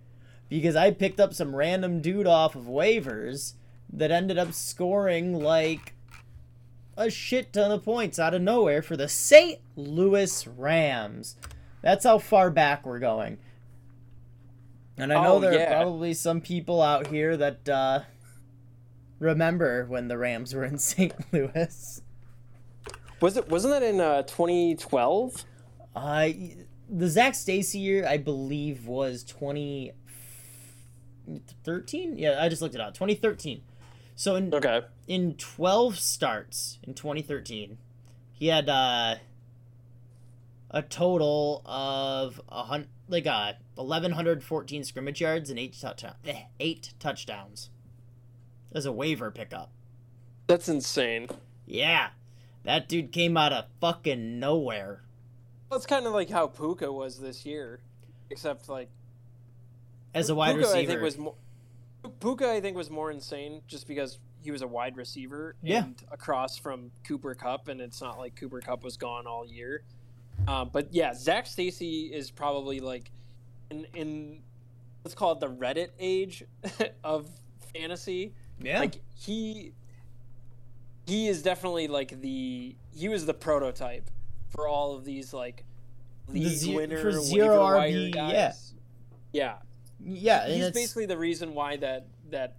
because I picked up some random dude off of waivers that ended up scoring like a shit ton of points out of nowhere for the St. Louis Rams. That's how far back we're going. And I know Oh, there are probably some people out here that uh, remember when the Rams were in [laughs] St. Louis. Was it? Wasn't that in uh, 2012? Uh, the Zac Stacy year, I believe, was 2013. Yeah, I just looked it up. 2013. So in Okay. in 12 starts in 2013, he had uh, a total of a hun- like uh, 1114 scrimmage yards and eight touch- eh, eight touchdowns as a waiver pickup. That's insane. Yeah, that dude came out of fucking nowhere. That's kind of like how Puka was this year, except like As a wide Puka, receiver. I think was more. Puka, I think was more insane just because he was a wide receiver Yeah. and across from Cooper Kupp, and it's not like Cooper Kupp was gone all year. Uh, but yeah, Zac Stacy is probably like in in let's call it the Reddit age [laughs] of fantasy. yeah. Like he he is definitely like the he was the prototype for all of these like The league ze- winner for zero RB, guys. yeah. Yeah. Yeah, He's it's- basically the reason why that that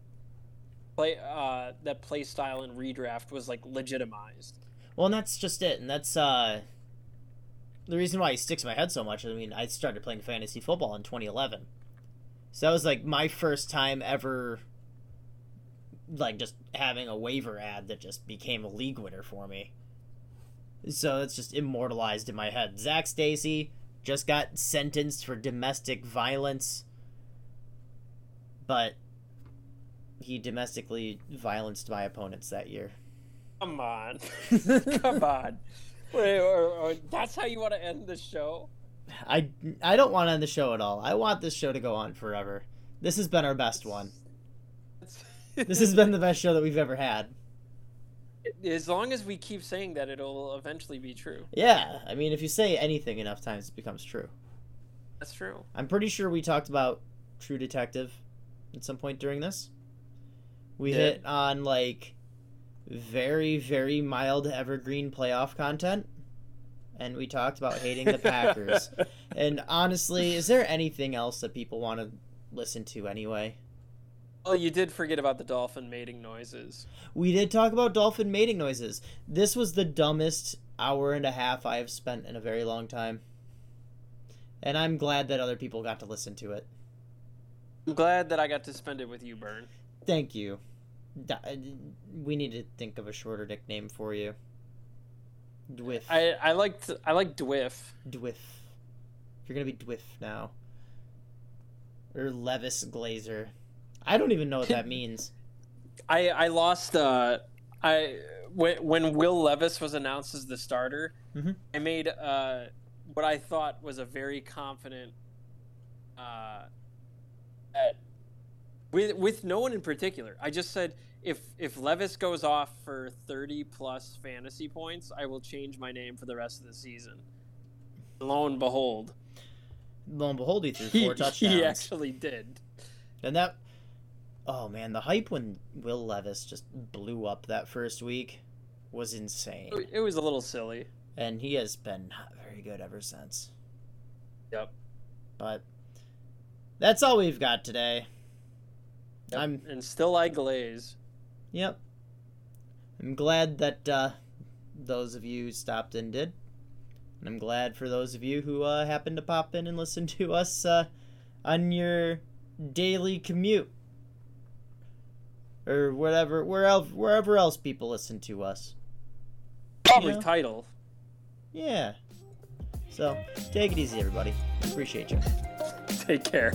play uh that play style and redraft was like legitimized. Well, and that's just it, and that's uh, the reason why he sticks in my head so much. I mean, I started playing fantasy football in 2011, so that was like my first time ever, like just having a waiver ad that just became a league winner for me. So it's just immortalized in my head. Zac Stacy just got sentenced for domestic violence, but he domestically violenced my opponents that year. Come on. [laughs] Come on. Wait, or, or, that's how you want to end the show? I I don't want to end the show at all. I want this show to go on forever. This has been our best one. This has been the best show that we've ever had. as long as we keep saying that it'll eventually be true. Yeah, I mean, if you say anything enough times, it becomes true. That's true. I'm pretty sure we talked about True Detective at some point during this. We Did. hit on like very very mild evergreen playoff content, and we talked about hating the Packers. [laughs] and honestly, is there anything else that people want to listen to anyway? Oh, you did forget about the dolphin mating noises. We did talk about dolphin mating noises. This was the dumbest hour and a half I have spent in a very long time. And I'm glad that other people got to listen to it. I'm glad that I got to spend it with you, Burn. Thank you. We need to think of a shorter nickname for you. Dwiff. I I liked I like Dwiff. Dwiff. You're gonna be Dwiff now. Or Levis Glazer. I don't even know what that [laughs] means. I I lost uh I when when Will Levis was announced as the starter, Mhm. I made uh what I thought was a very confident uh at, with with no one in particular. I just said if if Levis goes off for 30 plus fantasy points, I will change my name for the rest of the season. Lo and behold, Lo and behold, he threw he, four touchdowns. he actually did. And that, oh man, the hype when Will Levis just blew up that first week was insane. It was a little silly. And he has been not very good ever since. Yep. But that's all we've got today. I'm, and still I glaze. yep. I'm glad that uh, those of you stopped and did. And I'm glad for those of you who uh, happened to pop in and [laughs] listen to us uh, on your daily commute. Or whatever, wherever, wherever else people listen to us. Probably Yeah. title. Yeah. So, take it easy, everybody. Appreciate you. Take care.